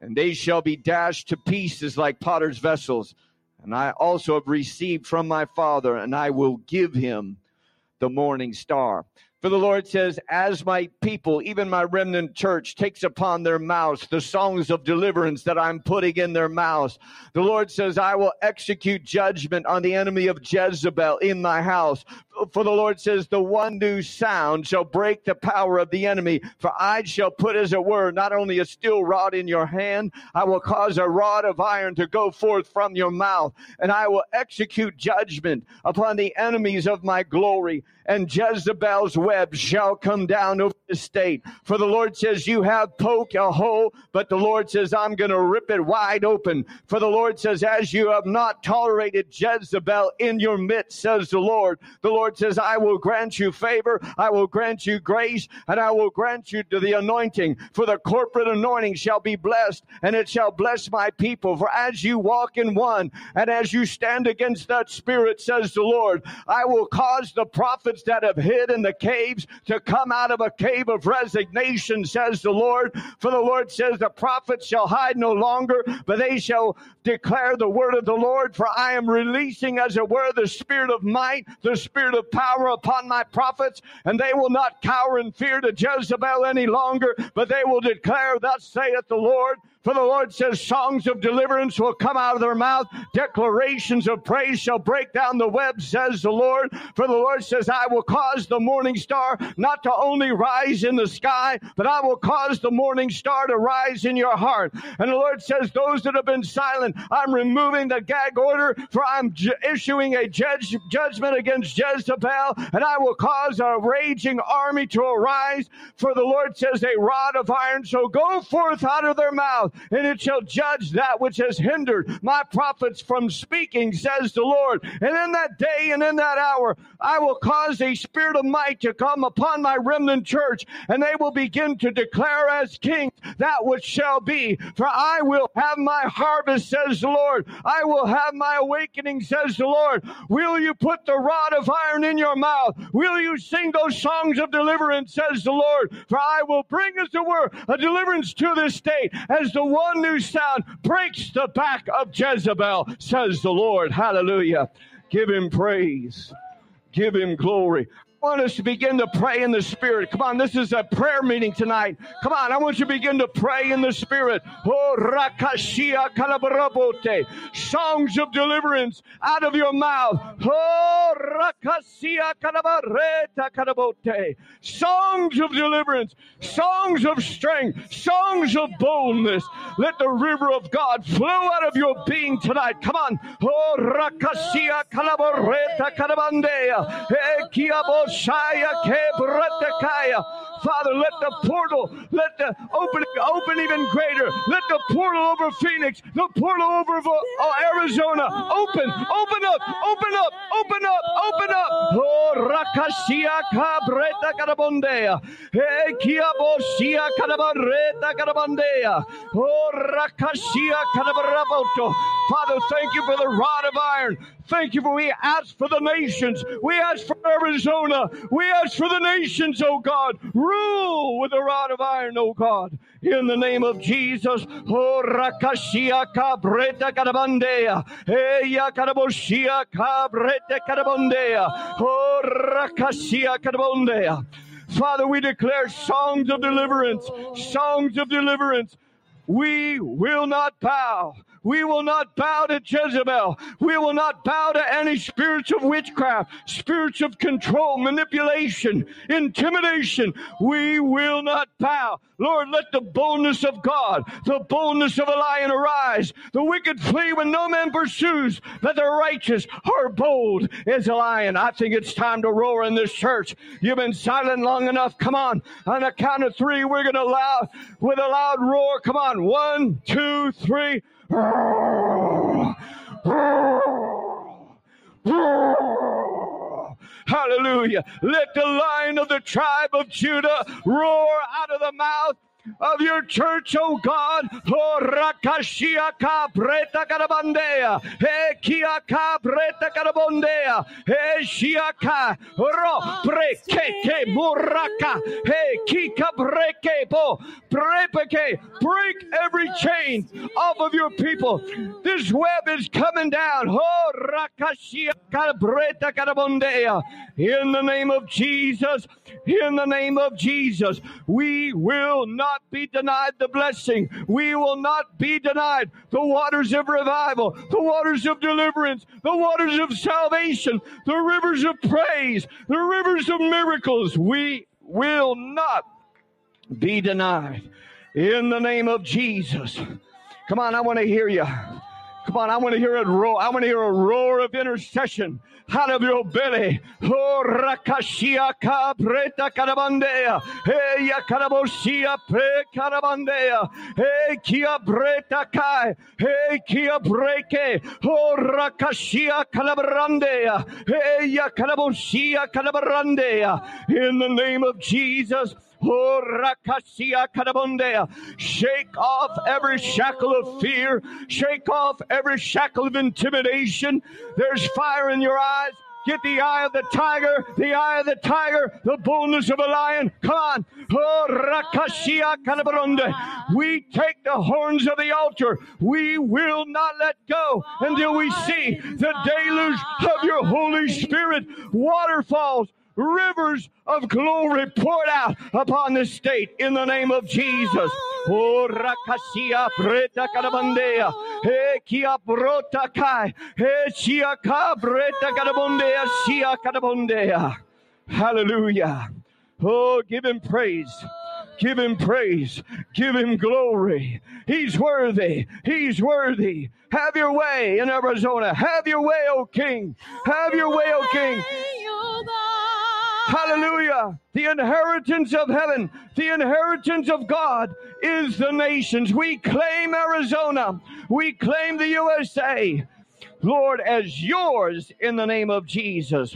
[SPEAKER 3] And they shall be dashed to pieces like potter's vessels. And I also have received from my Father, and I will give him the morning star. For the Lord says, As my people, even my remnant church, takes upon their mouths the songs of deliverance that I'm putting in their mouths, the Lord says, I will execute judgment on the enemy of Jezebel in my house. For the Lord says, The one new sound shall break the power of the enemy. For I shall put, as it were, not only a steel rod in your hand, I will cause a rod of iron to go forth from your mouth, and I will execute judgment upon the enemies of my glory. And Jezebel's web shall come down over estate. For the Lord says, You have poked a hole, but the Lord says, I'm going to rip it wide open. For the Lord says, As you have not tolerated Jezebel in your midst, says the Lord, the Lord says, I will grant you favor, I will grant you grace, and I will grant you to the anointing. For the corporate anointing shall be blessed, and it shall bless my people. For as you walk in one, and as you stand against that spirit, says the Lord, I will cause the prophets that have hid in the caves to come out of a cave of resignation, says the Lord. For the Lord says, The prophets shall hide no longer, but they shall declare the word of the Lord. For I am releasing, as it were, the spirit of might, the spirit of power upon my prophets, and they will not cower in fear to Jezebel any longer, but they will declare, Thus saith the Lord. For the Lord says, songs of deliverance will come out of their mouth, declarations of praise shall break down the web, says the Lord. For the Lord says, I will cause the morning star not to only rise in the sky, but I will cause the morning star to rise in your heart. And the Lord says, Those that have been silent, I'm removing the gag order, for I'm issuing a judge, judgment against Jezebel, and I will cause a raging army to arise. For the Lord says, A rod of iron shall go forth out of their mouth and it shall judge that which has hindered my prophets from speaking, says the Lord. And in that day and in that hour, I will cause a spirit of might to come upon my remnant church, and they will begin to declare as kings that which shall be. For I will have my harvest, says the Lord. I will have my awakening, says the Lord. Will you put the rod of iron in your mouth? Will you sing those songs of deliverance, says the Lord? For I will bring, as it were, a deliverance to this state as the one new sound breaks the back of Jezebel, says the Lord. Hallelujah. Give him praise. Give him glory want us to begin to pray in the Spirit. Come on, this is a prayer meeting tonight. Come on, I want you to begin to pray in the Spirit. Oh, rakashia. Songs of deliverance out of your mouth. Oh, kalabareta kalabote. Songs of deliverance, songs of strength, songs of boldness. Let the river of God flow out of your being tonight. Come on. Oh, rakasia kalabareta kalabandea. Ekiabos Father, let the portal, let the open, open even greater. Let the portal over Phoenix, the portal over oh, Arizona, open, open up, open up, open up, open up. Oh, Rakasia Cabreta Carabondea. Hey, Kiabosia Carabareta Carabondea. Oh, Rakasia Carabaraboto. Father, thank you for the rod of iron. Thank you for we ask for the nations. We ask for Arizona. We ask for the nations, oh God. Rule with a rod of iron, oh God. In the name of Jesus. Oh Rakashia Cabreta Carabandea. Eya Carabosia Cabreta Carabondea. Oh Rakashia Carabondea. Father, we declare songs of deliverance, songs of deliverance. We will not bow. We will not bow to Jezebel. We will not bow to any spirits of witchcraft, spirits of control, manipulation, intimidation. We will not bow. Lord, let the boldness of God, the boldness of a lion arise. The wicked flee when no man pursues, but the righteous are bold as a lion. I think it's time to roar in this church. You've been silent long enough. Come on. On a count of three, we're going to loud, with a loud roar. Come on. One, two, three. Hallelujah. Let the lion of the tribe of Judah roar out of the mouth of your church, oh God. Oh, brepeke. Break every chain off of your people. This web is coming down. In the name of Jesus, in the name of Jesus, we will not not be denied the blessing. We will not be denied the waters of revival, the waters of deliverance, the waters of salvation, the rivers of praise, the rivers of miracles. We will not be denied in the name of Jesus. Come on, I want to hear you. Come on, I want to hear it roar. I want to hear a roar of intercession out of your belly. Oh, rakashia kabreta karabandea. Hey, ya karaboshia pre karabandea. Hey, kia breta kai. Hey, kia breke. Oh, rakashia kalabrandea. Hey, ya karaboshia kalabrandea. In the name of Jesus. Shake off every shackle of fear. Shake off every shackle of intimidation. There's fire in your eyes. Get the eye of the tiger, the eye of the tiger, the boldness of a lion. Come on. Oh. We take the horns of the altar. We will not let go until we see the deluge of your Holy Spirit. Waterfalls, rivers of glory poured out upon this state in the name of Jesus. Oh. Hallelujah. Oh, give him praise. Give him praise. Give him glory. He's worthy. He's worthy. Have your way in Arizona. Have your way, O King. Have your way, O King. Hallelujah. The inheritance of heaven, the inheritance of God is the nations. We claim Arizona. We claim the USA. Lord, as yours in the name of Jesus.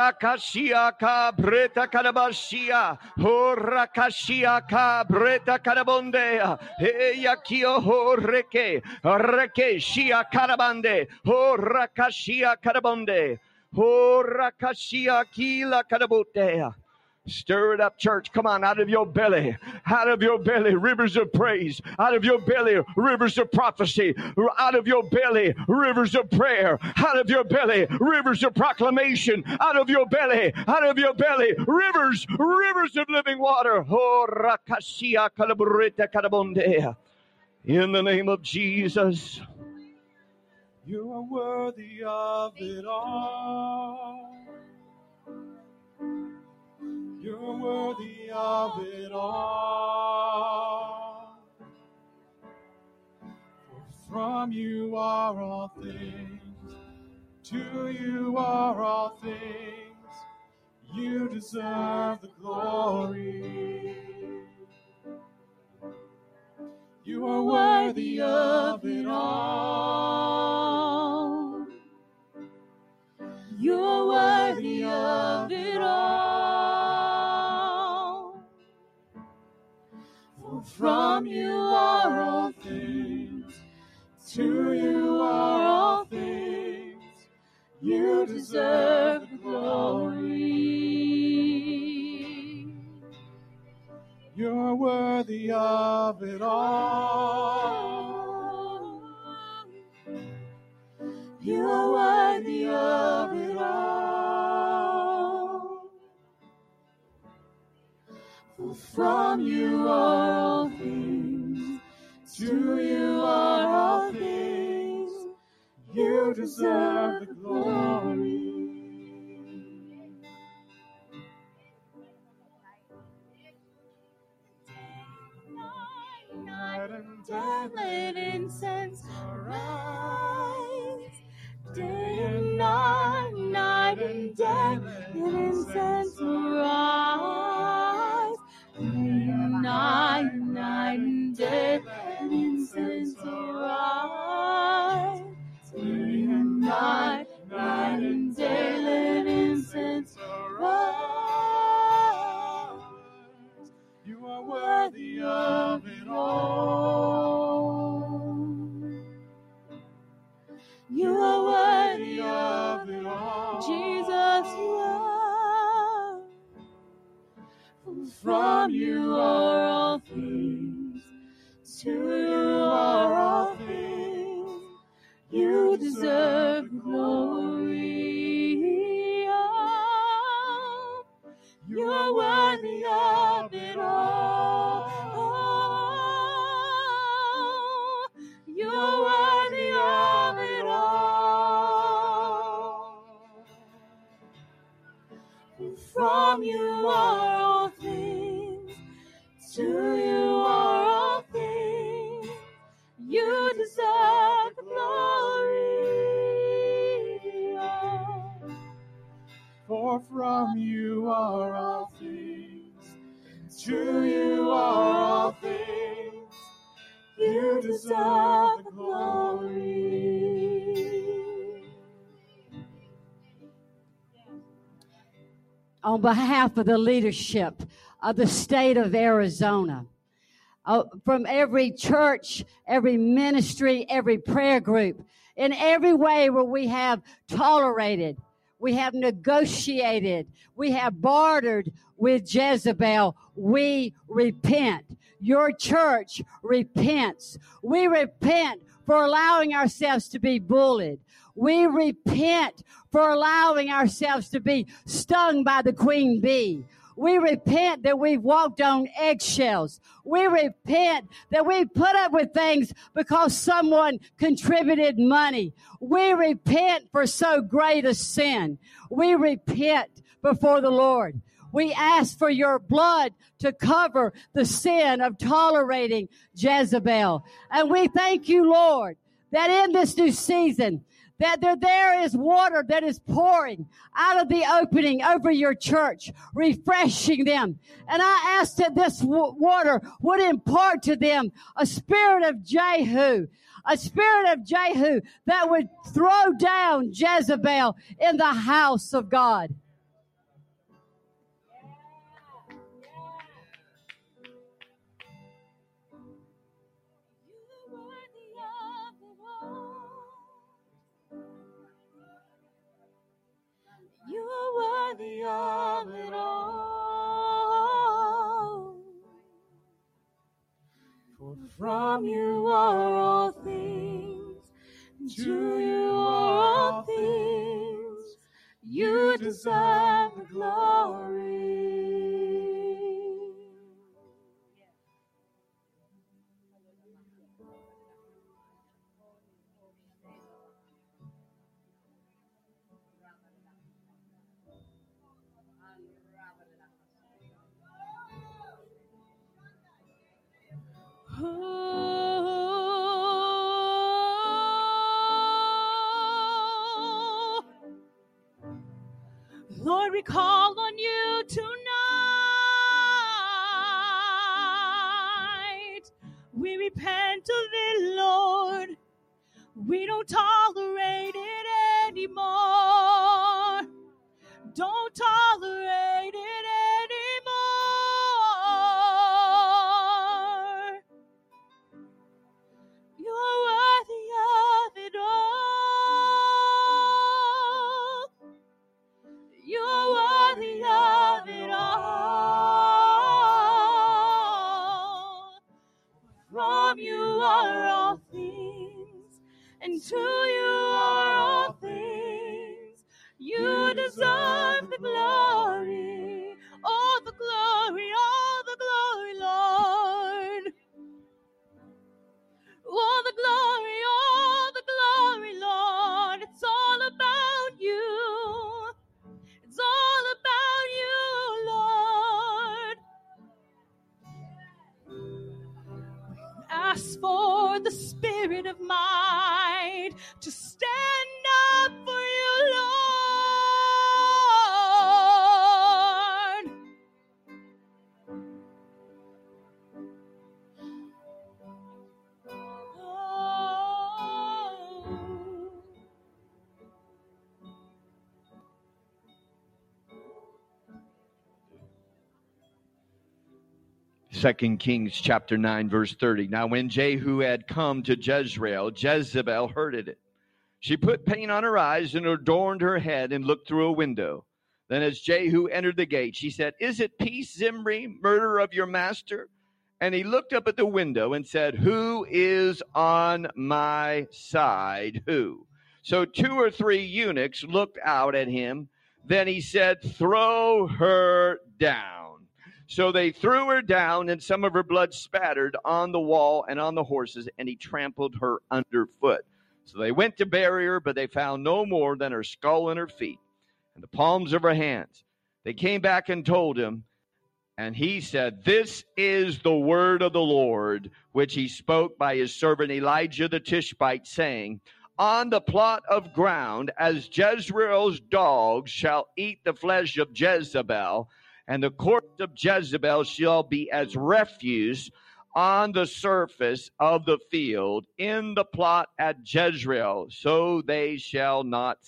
[SPEAKER 3] Rakashia ka breta karabashia. Ho rakashia ka breta karabondea. He yakio ho reke. Reke shia karabande. Ho rakashia karabonde. Ho rakashia kila karabotea. Stir it up, church. Come on, out of your belly, out of your belly, rivers of praise, out of your belly, rivers of prophecy, out of your belly, rivers of prayer, out of your belly, rivers of proclamation, out of your belly, out of your belly, rivers, rivers of living water. In the name of Jesus.
[SPEAKER 4] You are worthy of it all. You're worthy of it all. For from you are all things, to you are all things. You deserve the glory. You are worthy of it all.
[SPEAKER 2] You're worthy of it
[SPEAKER 4] from you are all things, to you are all things. You deserve glory. You're worthy of it all. You are worthy of it all. From you are all things, to you are all things. You deserve the glory. Night and day,
[SPEAKER 2] incense
[SPEAKER 4] arise.
[SPEAKER 2] day and night, night and day. Let incense arise night, and day, incense arise. Night, and day, let incense arise.
[SPEAKER 4] You are worthy of it all. You are worthy of it all.
[SPEAKER 2] Jesus, you are from you are all things, to you are all things. You deserve glory. Oh, you're worthy of it all. You're worthy of it all. From you are to you are all things. You deserve the glory. For from you are all things, to you are all things. You deserve the glory.
[SPEAKER 1] on behalf of the leadership of the state of Arizona, uh, from every church, every ministry, every prayer group, in every way where we have tolerated, we have negotiated, we have bartered with Jezebel, we repent. Your church repents. We repent for allowing ourselves to be bullied. We repent for allowing ourselves to be stung by the queen bee. We repent that we've walked on eggshells. We repent that we've put up with things because someone contributed money. We repent for so great a sin. We repent before the Lord. We ask for your blood to cover the sin of tolerating Jezebel. And we thank you, Lord, that in this new season, that there, there is water that is pouring out of the opening over your church, refreshing them. And I ask that this w- water would impart to them a spirit of Jehu, a spirit of Jehu that would throw down Jezebel in the house of God.
[SPEAKER 2] Worthy of it all. For from you are all things, to you are all things. You deserve the glory. We call on you tonight. We repent of it, Lord. We don't tolerate it anymore. Don't tolerate to you are all things. You deserve the glory,
[SPEAKER 3] Second Kings chapter 9 verse 30. Now when Jehu had come to Jezreel, Jezebel heard it. She put paint on her eyes and adorned her head and looked through a window. Then, as Jehu entered the gate, she said, Is it peace, Zimri, murderer of your master? And he looked up at the window and said, Who is on my side? Who? So two or three eunuchs looked out at him. Then he said, Throw her down. So they threw her down, and some of her blood spattered on the wall and on the horses, and he trampled her underfoot. So they went to bury her, but they found no more than her skull and her feet and the palms of her hands. They came back and told him, and he said, This is the word of the Lord, which he spoke by his servant Elijah the Tishbite, saying, On the plot of ground, as Jezreel's dogs shall eat the flesh of Jezebel, and the corpse of Jezebel shall be as refuse on the surface of the field in the plot at Jezreel, so they shall not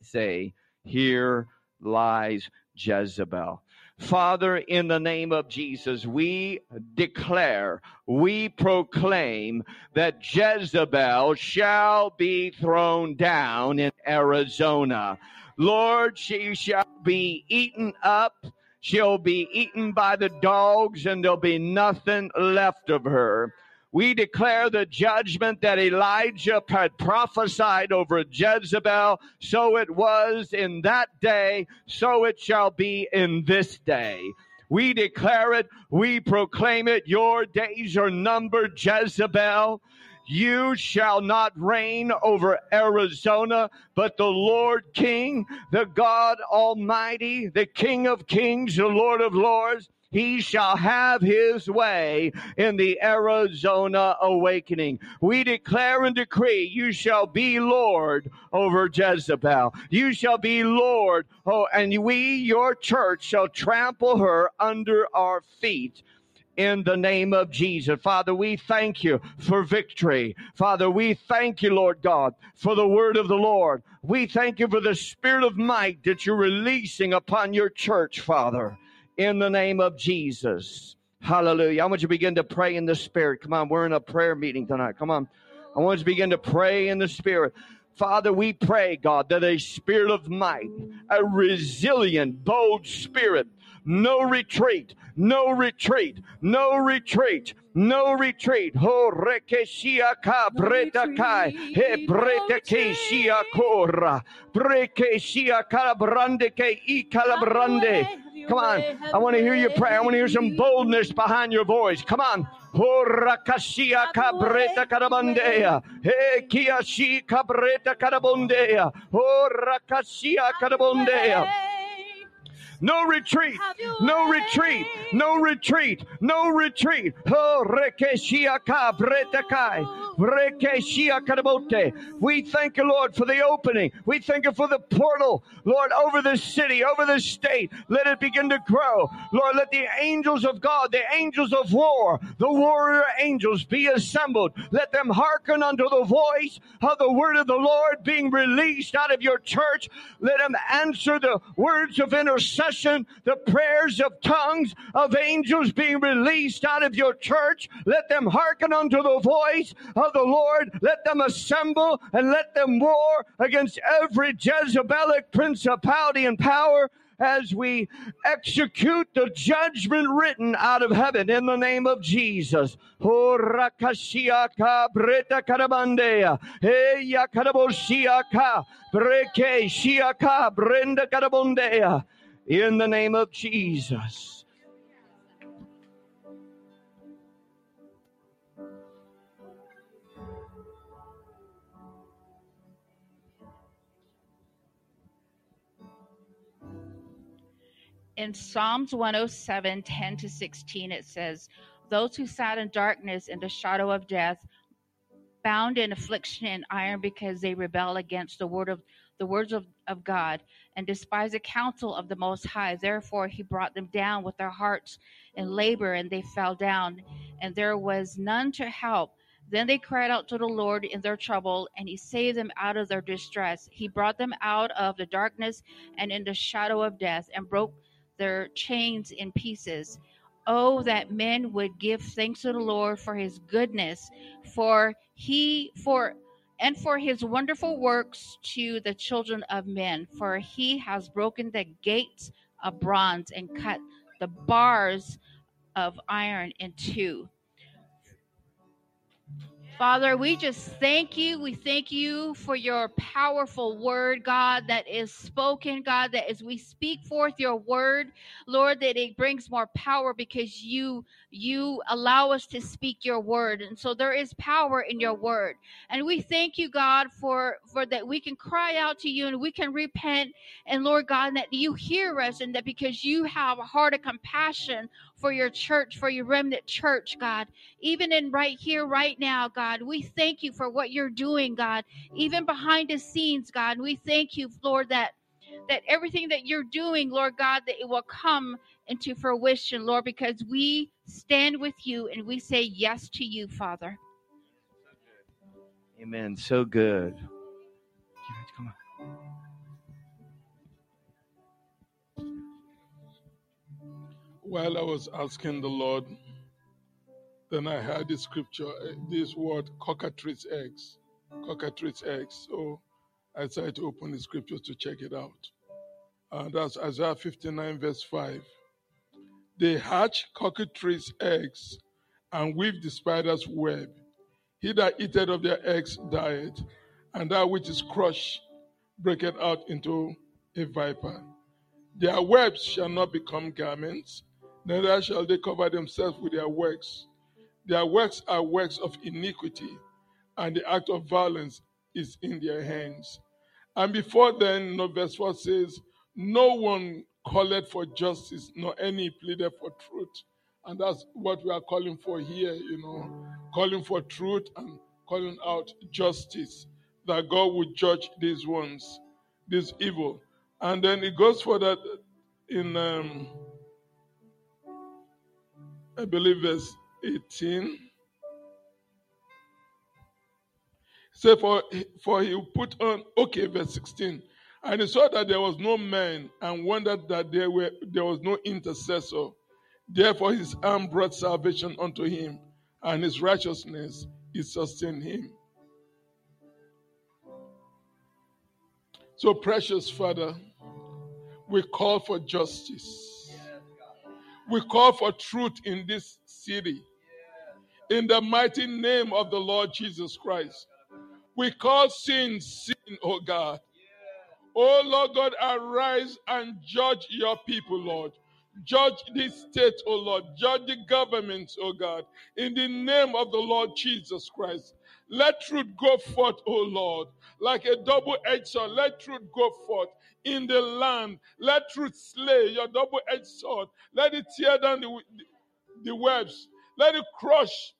[SPEAKER 3] say, here lies Jezebel. Father, in the name of Jesus, we declare, we proclaim that Jezebel shall be thrown down in Arizona. Lord, she shall be eaten up. She'll be eaten by the dogs, and there'll be nothing left of her we declare the judgment that Elijah had prophesied over Jezebel. So it was in that day, so it shall be in this day. We declare it, we proclaim it. Your days are numbered, Jezebel. You shall not reign over Arizona, but the Lord King, the God Almighty, the King of Kings, the Lord of Lords he shall have his way in the Arizona awakening. We declare and decree, you shall be Lord over Jezebel. You shall be Lord, oh, and we, your church, shall trample her under our feet in the name of Jesus. Father, we thank you for victory. Father, we thank you, Lord God, for the word of the Lord. We thank you for the spirit of might that you're releasing upon your church, Father in the name of Jesus. Hallelujah. I want you to begin to pray in the Spirit. Come on, we're in a prayer meeting tonight. Come on. I want you to begin to pray in the Spirit. Father, we pray, God, that a spirit of might, a resilient, bold spirit, no retreat, no retreat, no retreat, no retreat. Ho rekeshia ka breta kai, he breta ke shia kora, breke shia kalabrande ke i kalabrande. Come on. I want to hear you pray. I want to hear some boldness behind your voice. Come on. Horakashia cabreta carabandea. He kiashi cabreta carabondea. Horakashia carabondea. No retreat. No retreat. No retreat. No retreat. Oh. We thank you, Lord, for the opening. We thank you for the portal, Lord, over this city, over this state. Let it begin to grow. Lord, let the angels of God, the angels of war, the warrior angels be assembled. Let them hearken unto the voice of the word of the Lord being released out of your church. Let them answer the words of intercession, the prayers of tongues of angels being released out of your church. Let them hearken unto the voice of the Lord. Let them assemble and let them war against every Jezebelic principality and power as we execute the judgment written out of heaven in the name of Jesus. In the name of Jesus.
[SPEAKER 5] In Psalms 107, 10 to 16, it says, Those who sat in darkness in the shadow of death, bound in affliction and iron because they rebel against the word of the words of, of God and despise the counsel of the most high. Therefore he brought them down with their hearts in labor, and they fell down, and there was none to help. Then they cried out to the Lord in their trouble, and he saved them out of their distress. He brought them out of the darkness and in the shadow of death, and broke their chains in pieces. Oh, that men would give thanks to the Lord for his goodness, for he for and for his wonderful works to the children of men. For he has broken the gates of bronze and cut the bars of iron in two. Father, we just thank you. We thank you for your powerful word, God, that is spoken, God, that as we speak forth your word, Lord, that it brings more power because you you allow us to speak your word. And so there is power in your word. And we thank you, God, for for that we can cry out to you and we can repent and Lord God, that you hear us and that because you have a heart of compassion for your church, for your remnant church, God. Even in right here, right now, God, we thank you for what you're doing, God. Even behind the scenes, God, we thank you, Lord, that that everything that you're doing, Lord God, that it will come into fruition, Lord, because we stand with you and we say yes to you, Father.
[SPEAKER 3] Amen. So good.
[SPEAKER 6] While I was asking the Lord, then I heard the scripture, eh, this word cockatrice eggs. Cockatrice eggs. So I decided to open the scriptures to check it out. Uh, that's Isaiah 59, verse 5. They hatch cockatrice eggs and weave the spider's web. He that eateth of their eggs died, and that which is crushed breaketh out into a viper. Their webs shall not become garments, neither shall they cover themselves with their works. Their works are works of iniquity, and the act of violence is in their hands. And before then, no verse 4 says, No one called for justice, nor any pleaded for truth. And that's what we are calling for here, you know, calling for truth and calling out justice, that God would judge these ones, this evil. And then it goes for that in, um, I believe, verse 18. Say, for, for he put on, okay, verse 16. And he saw that there was no man and wondered that there, were, there was no intercessor. Therefore, his arm brought salvation unto him, and his righteousness is sustained him. So, precious Father, we call for justice. We call for truth in this city. In the mighty name of the Lord Jesus Christ. We call sin sin, oh God. Oh Lord God, arise and judge your people, Lord. Judge this state, oh Lord. Judge the governments, oh God. In the name of the Lord Jesus Christ. Let truth go forth, oh Lord, like a double edged sword. Let truth go forth in the land. Let truth slay your double edged sword. Let it tear down the, the webs. Let it crush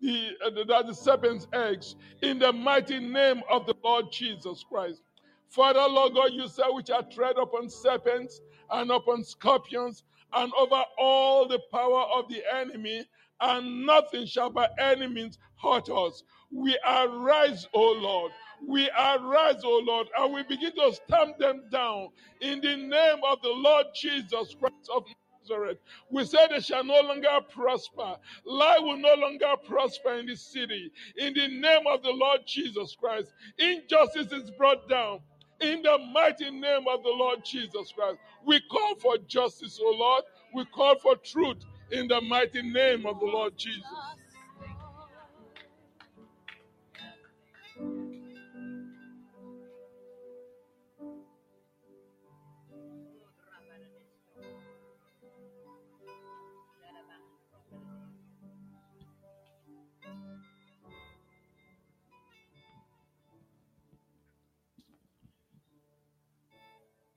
[SPEAKER 6] the, uh, the, the serpent's eggs in the mighty name of the Lord Jesus Christ. Father, Lord God, you said which are tread upon serpents and upon scorpions and over all the power of the enemy, and nothing shall by any means hurt us. We arise, O Lord. We arise, O Lord, and we begin to stamp them down in the name of the Lord Jesus Christ of Nazareth. We say they shall no longer prosper. Lie will no longer prosper in the city. In the name of the Lord Jesus Christ, injustice is brought down. In the mighty name of the Lord Jesus Christ, we call for justice, O Lord. We call for truth in the mighty name of the Lord Jesus.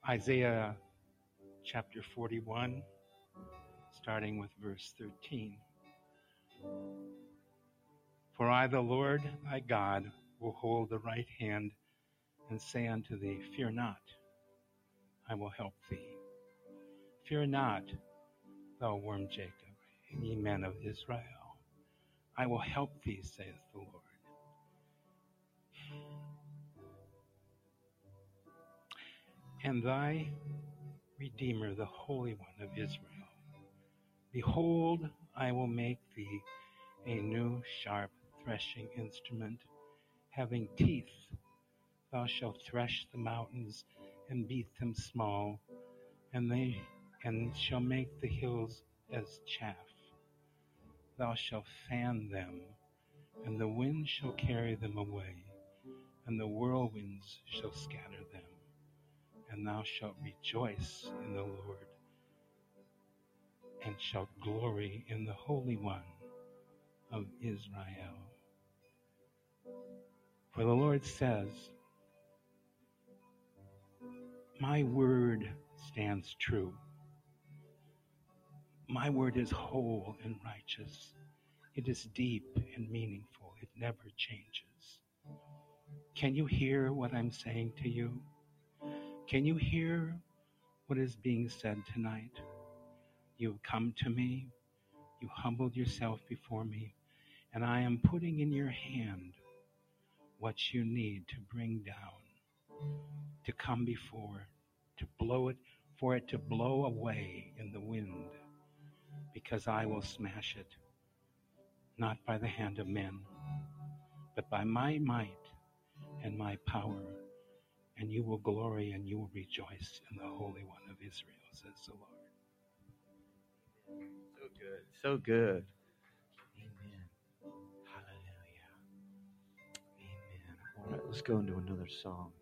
[SPEAKER 7] Isaiah chapter 41, starting with verse 13. For I, the Lord thy God, will hold the right hand and say unto thee, Fear not, I will help thee. Fear not, thou worm Jacob, and ye men of Israel. I will help thee, saith the Lord. And thy Redeemer, the Holy One of Israel. Behold, I will make thee a new sharp threshing instrument, having teeth. Thou shalt thresh the mountains and beat them small, and they and shall make the hills as chaff. Thou shalt fan them, and the wind shall carry them away, and the whirlwinds shall scatter them. And thou shalt rejoice in the Lord, and shalt glory in the Holy One of Israel. For the Lord says, My word stands true. My word is whole and righteous. It is deep and meaningful. It never changes. Can you hear what I'm saying to you? Can you hear what is being said tonight? You've come to me, you humbled yourself before me, and I am putting in your hand what you need to bring down, to come before, to blow it, for it to blow away in the wind, because I will smash it, not by the hand of men, but by my might and my power, and you will glory and you will rejoice in the Holy One of Israel, says the Lord.
[SPEAKER 2] So good. So good. Amen. Hallelujah. Amen. All right, let's go into another song.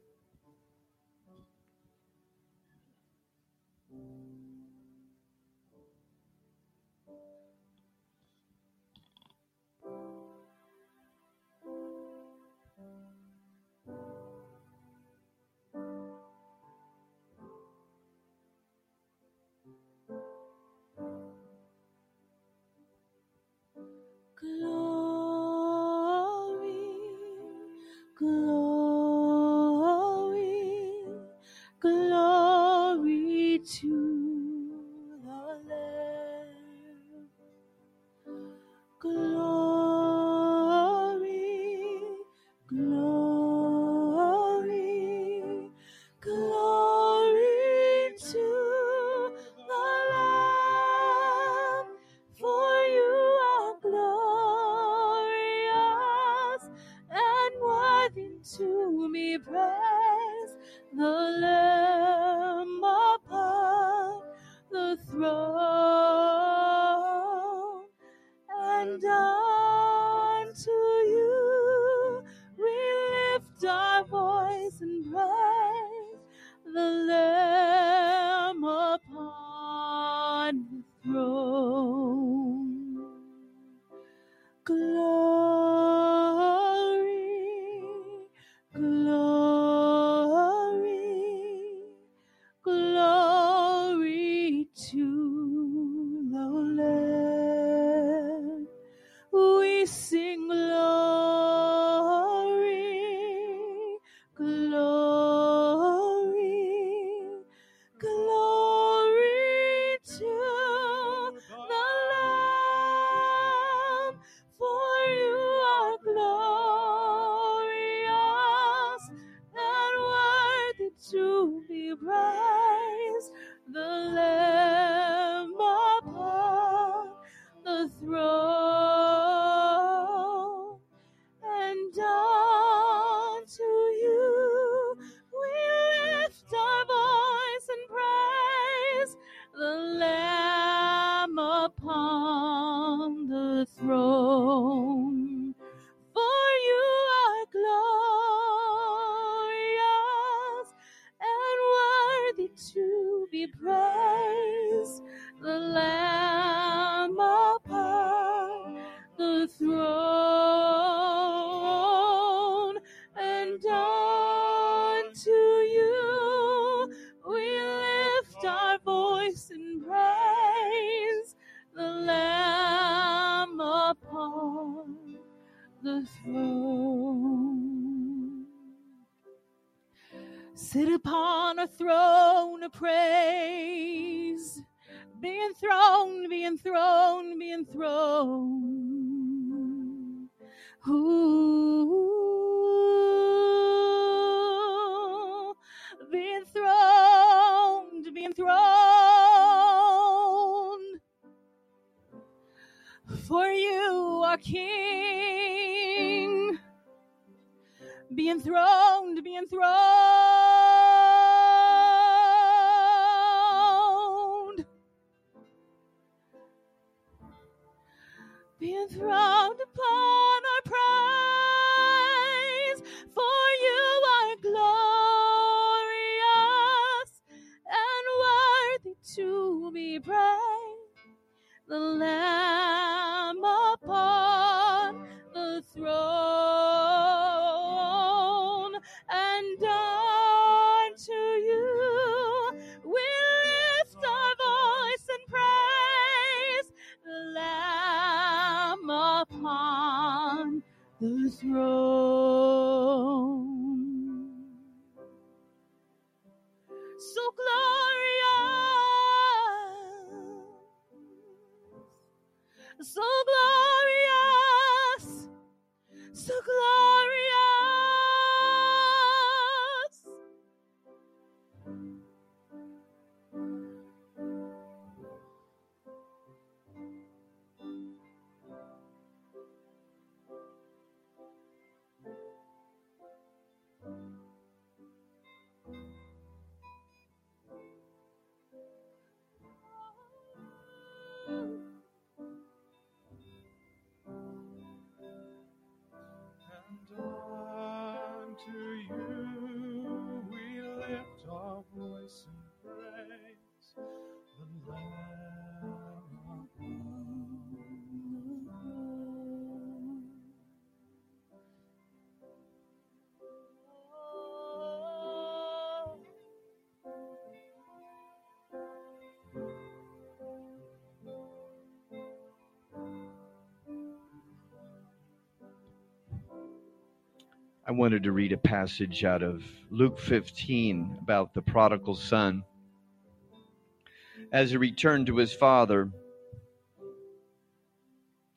[SPEAKER 8] The Lamb upon the throne, and unto you we lift our voice and praise the Lamb upon the throne.
[SPEAKER 3] I wanted to read a passage out of Luke 15 about the prodigal son. As he returned to his father,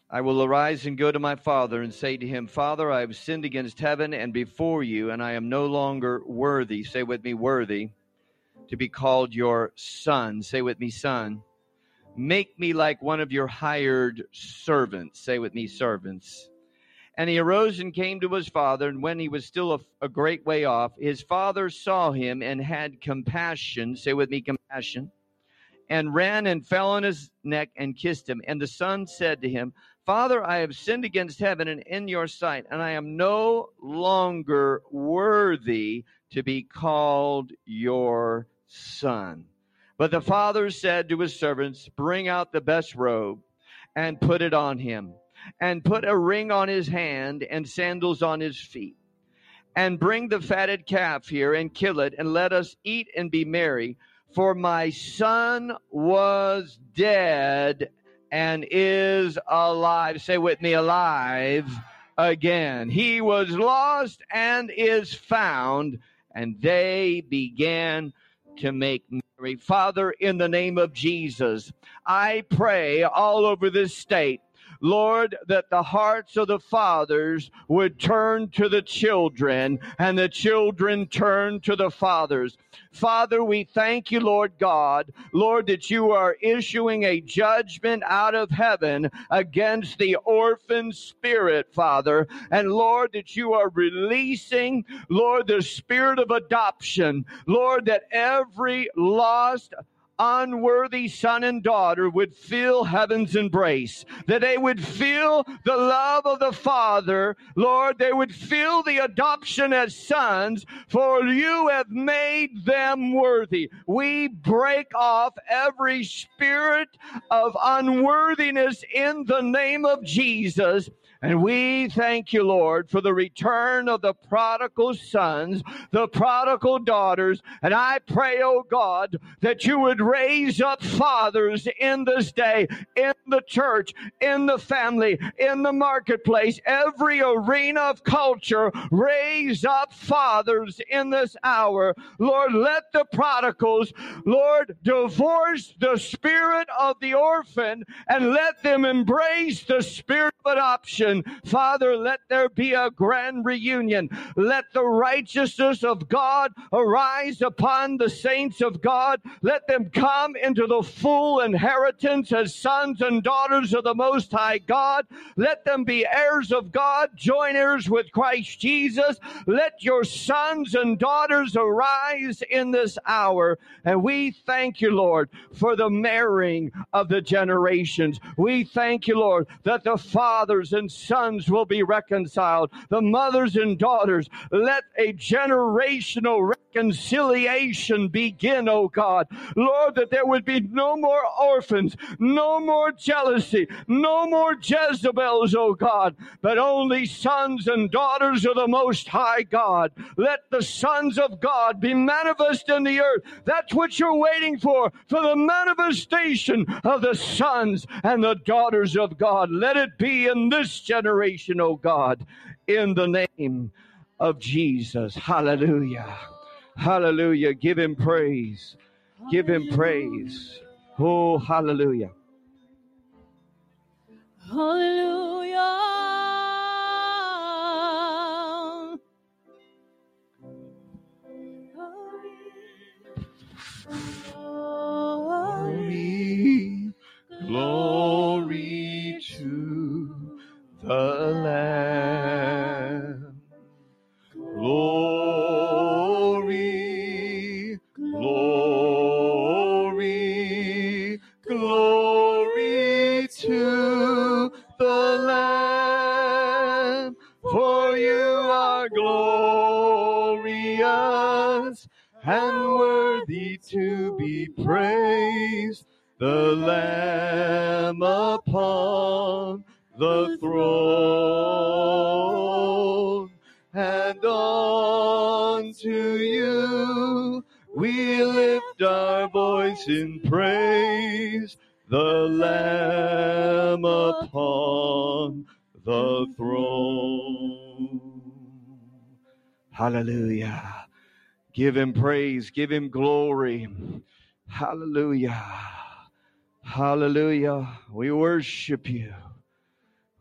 [SPEAKER 3] I will arise and go to my father and say to him, Father, I have sinned against heaven and before you, and I am no longer worthy. Say with me, worthy, to be called your son. Say with me, son. Make me like one of your hired servants. Say with me, servants. And he arose and came to his father, and when he was still a, a, great way off, his father saw him and had compassion. Say with me, compassion. And ran and fell on his neck and kissed him. And the son said to him, Father, I have sinned against heaven and in your sight, and I am no longer worthy to be called your son. But the father said to his servants, Bring out the best robe and put it on him and put a ring on his hand and sandals on his feet. And bring the fatted calf here and kill it, and let us eat and be merry. For my son was dead and is alive. Say with me, alive again. He was lost and is found, and they began to make merry. Father, in the name of Jesus, I pray all over this state Lord, that the hearts of the fathers would turn to the children and the children turn to the fathers. Father, we thank you, Lord God, Lord, that you are issuing a judgment out of heaven against the orphan spirit, Father. And Lord, that you are releasing, Lord, the spirit of adoption. Lord, that every lost unworthy son and daughter would feel heaven's embrace, that they would feel the love of the Father. Lord, they would feel the adoption as sons, for you have made them worthy. We break off every spirit of unworthiness in the name of Jesus. And we thank you, Lord, for the return of the prodigal sons, the prodigal daughters. And I pray, oh God, that you would raise up fathers in this day, in the church, in the family, in the marketplace, every arena of culture. Raise up fathers in this hour. Lord, let the prodigals, Lord, divorce the spirit of the orphan and let them embrace the spirit of adoption. Father, let there be a grand reunion. Let the righteousness of God arise upon the saints of God. Let them come into the full inheritance as sons and daughters of the Most High God. Let them be heirs of God, joint heirs with Christ Jesus. Let your sons and daughters arise in this hour. And we thank you, Lord, for the marrying of the generations. We thank you, Lord, that the fathers and sons will be reconciled, the mothers and daughters. Let a generational reconciliation begin, oh God. Lord, that there would be no more orphans, no more jealousy, no more Jezebels, oh God, but only sons and daughters of the Most High God. Let the sons of God be manifest in the earth. That's what you're waiting for, for the manifestation of the sons and the daughters of God. Let it be in this generation, oh God, in the name of Jesus. Hallelujah. Hallelujah. Give him praise. Give him praise. Oh, hallelujah.
[SPEAKER 2] Hallelujah.
[SPEAKER 3] Upon the throne. And unto you we lift our voice in praise. The Lamb upon the throne. Hallelujah. Give him praise. Give him glory. Hallelujah. Hallelujah. We worship you.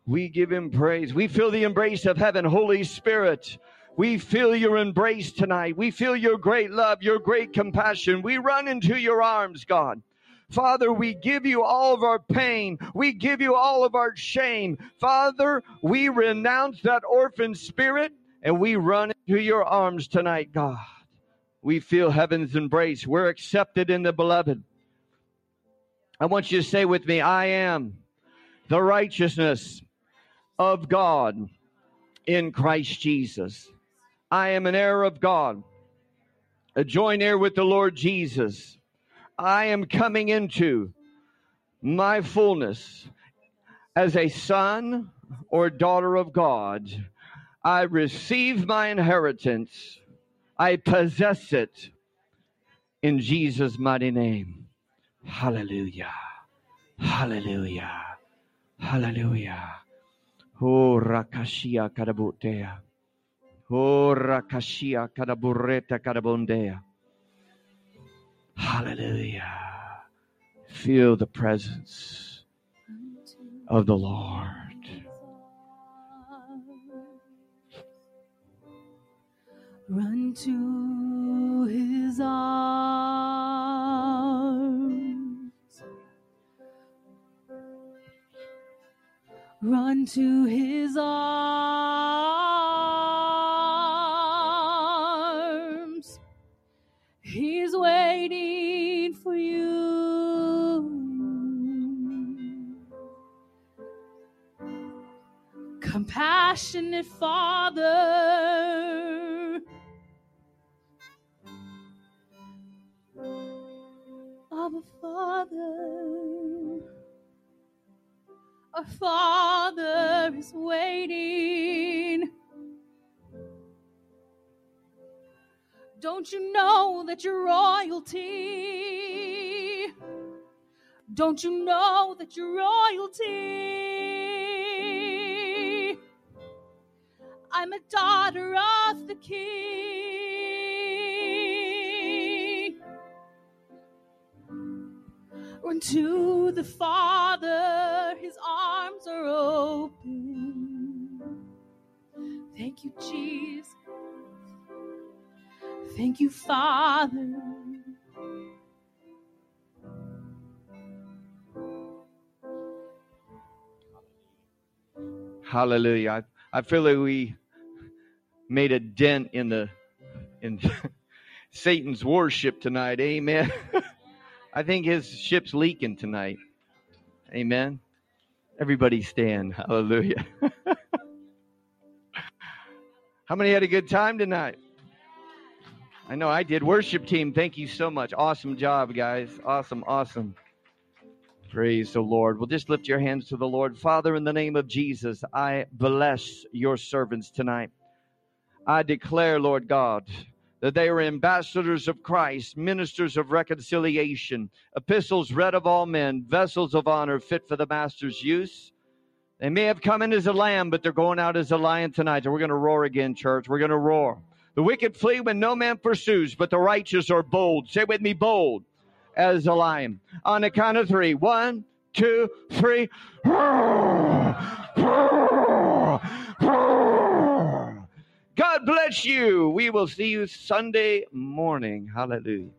[SPEAKER 3] We give him praise. We feel the embrace of heaven, Holy Spirit. We feel your embrace tonight. We feel your great love, your great compassion. We run into your arms, God. Father, we give you all of our pain. We give you all of our shame. Father, we renounce that orphan spirit and we run into your arms tonight, God. We feel heaven's embrace. We're accepted in the beloved. I want you to say with me, I am the righteousness of God in Christ Jesus. I am an heir of God, a joint heir with the Lord Jesus. I am coming into my fullness as a son or daughter of God. I receive my inheritance. I possess it in Jesus' mighty name. Hallelujah. Hallelujah. Hallelujah. Oh, rakashia karabutea. Oh, rakashia karabureta karabondea. Hallelujah. Feel the presence of the Lord.
[SPEAKER 2] Run to Run to his arms. He's waiting for you. Compassionate Father. Father is waiting. Don't you know that you're royalty? Don't you know that you're royalty? I'm a daughter of the King. to the Father, his arms are open. Thank you, Jesus. Thank you, Father.
[SPEAKER 3] Hallelujah. I, I feel like we made a dent in the in Satan's worship tonight. Amen. I think his ship's leaking tonight. Amen. Everybody stand. Hallelujah. How many had a good time tonight? I know I did. Worship team, thank you so much. Awesome job, guys. Awesome, awesome. Praise the Lord. Well, just lift your hands to the Lord. Father, in the name of Jesus, I bless your servants tonight. I declare, Lord God, that they are ambassadors of Christ, ministers of reconciliation, epistles read of all men, vessels of honor fit for the master's use. They may have come in as a lamb, but they're going out as a lion tonight. So we're going to roar again, church. We're going to roar. The wicked flee when no man pursues, but the righteous are bold. Say with me, bold as a lion. On the count of three. One, two, three. God bless you. We will see you Sunday morning. Hallelujah.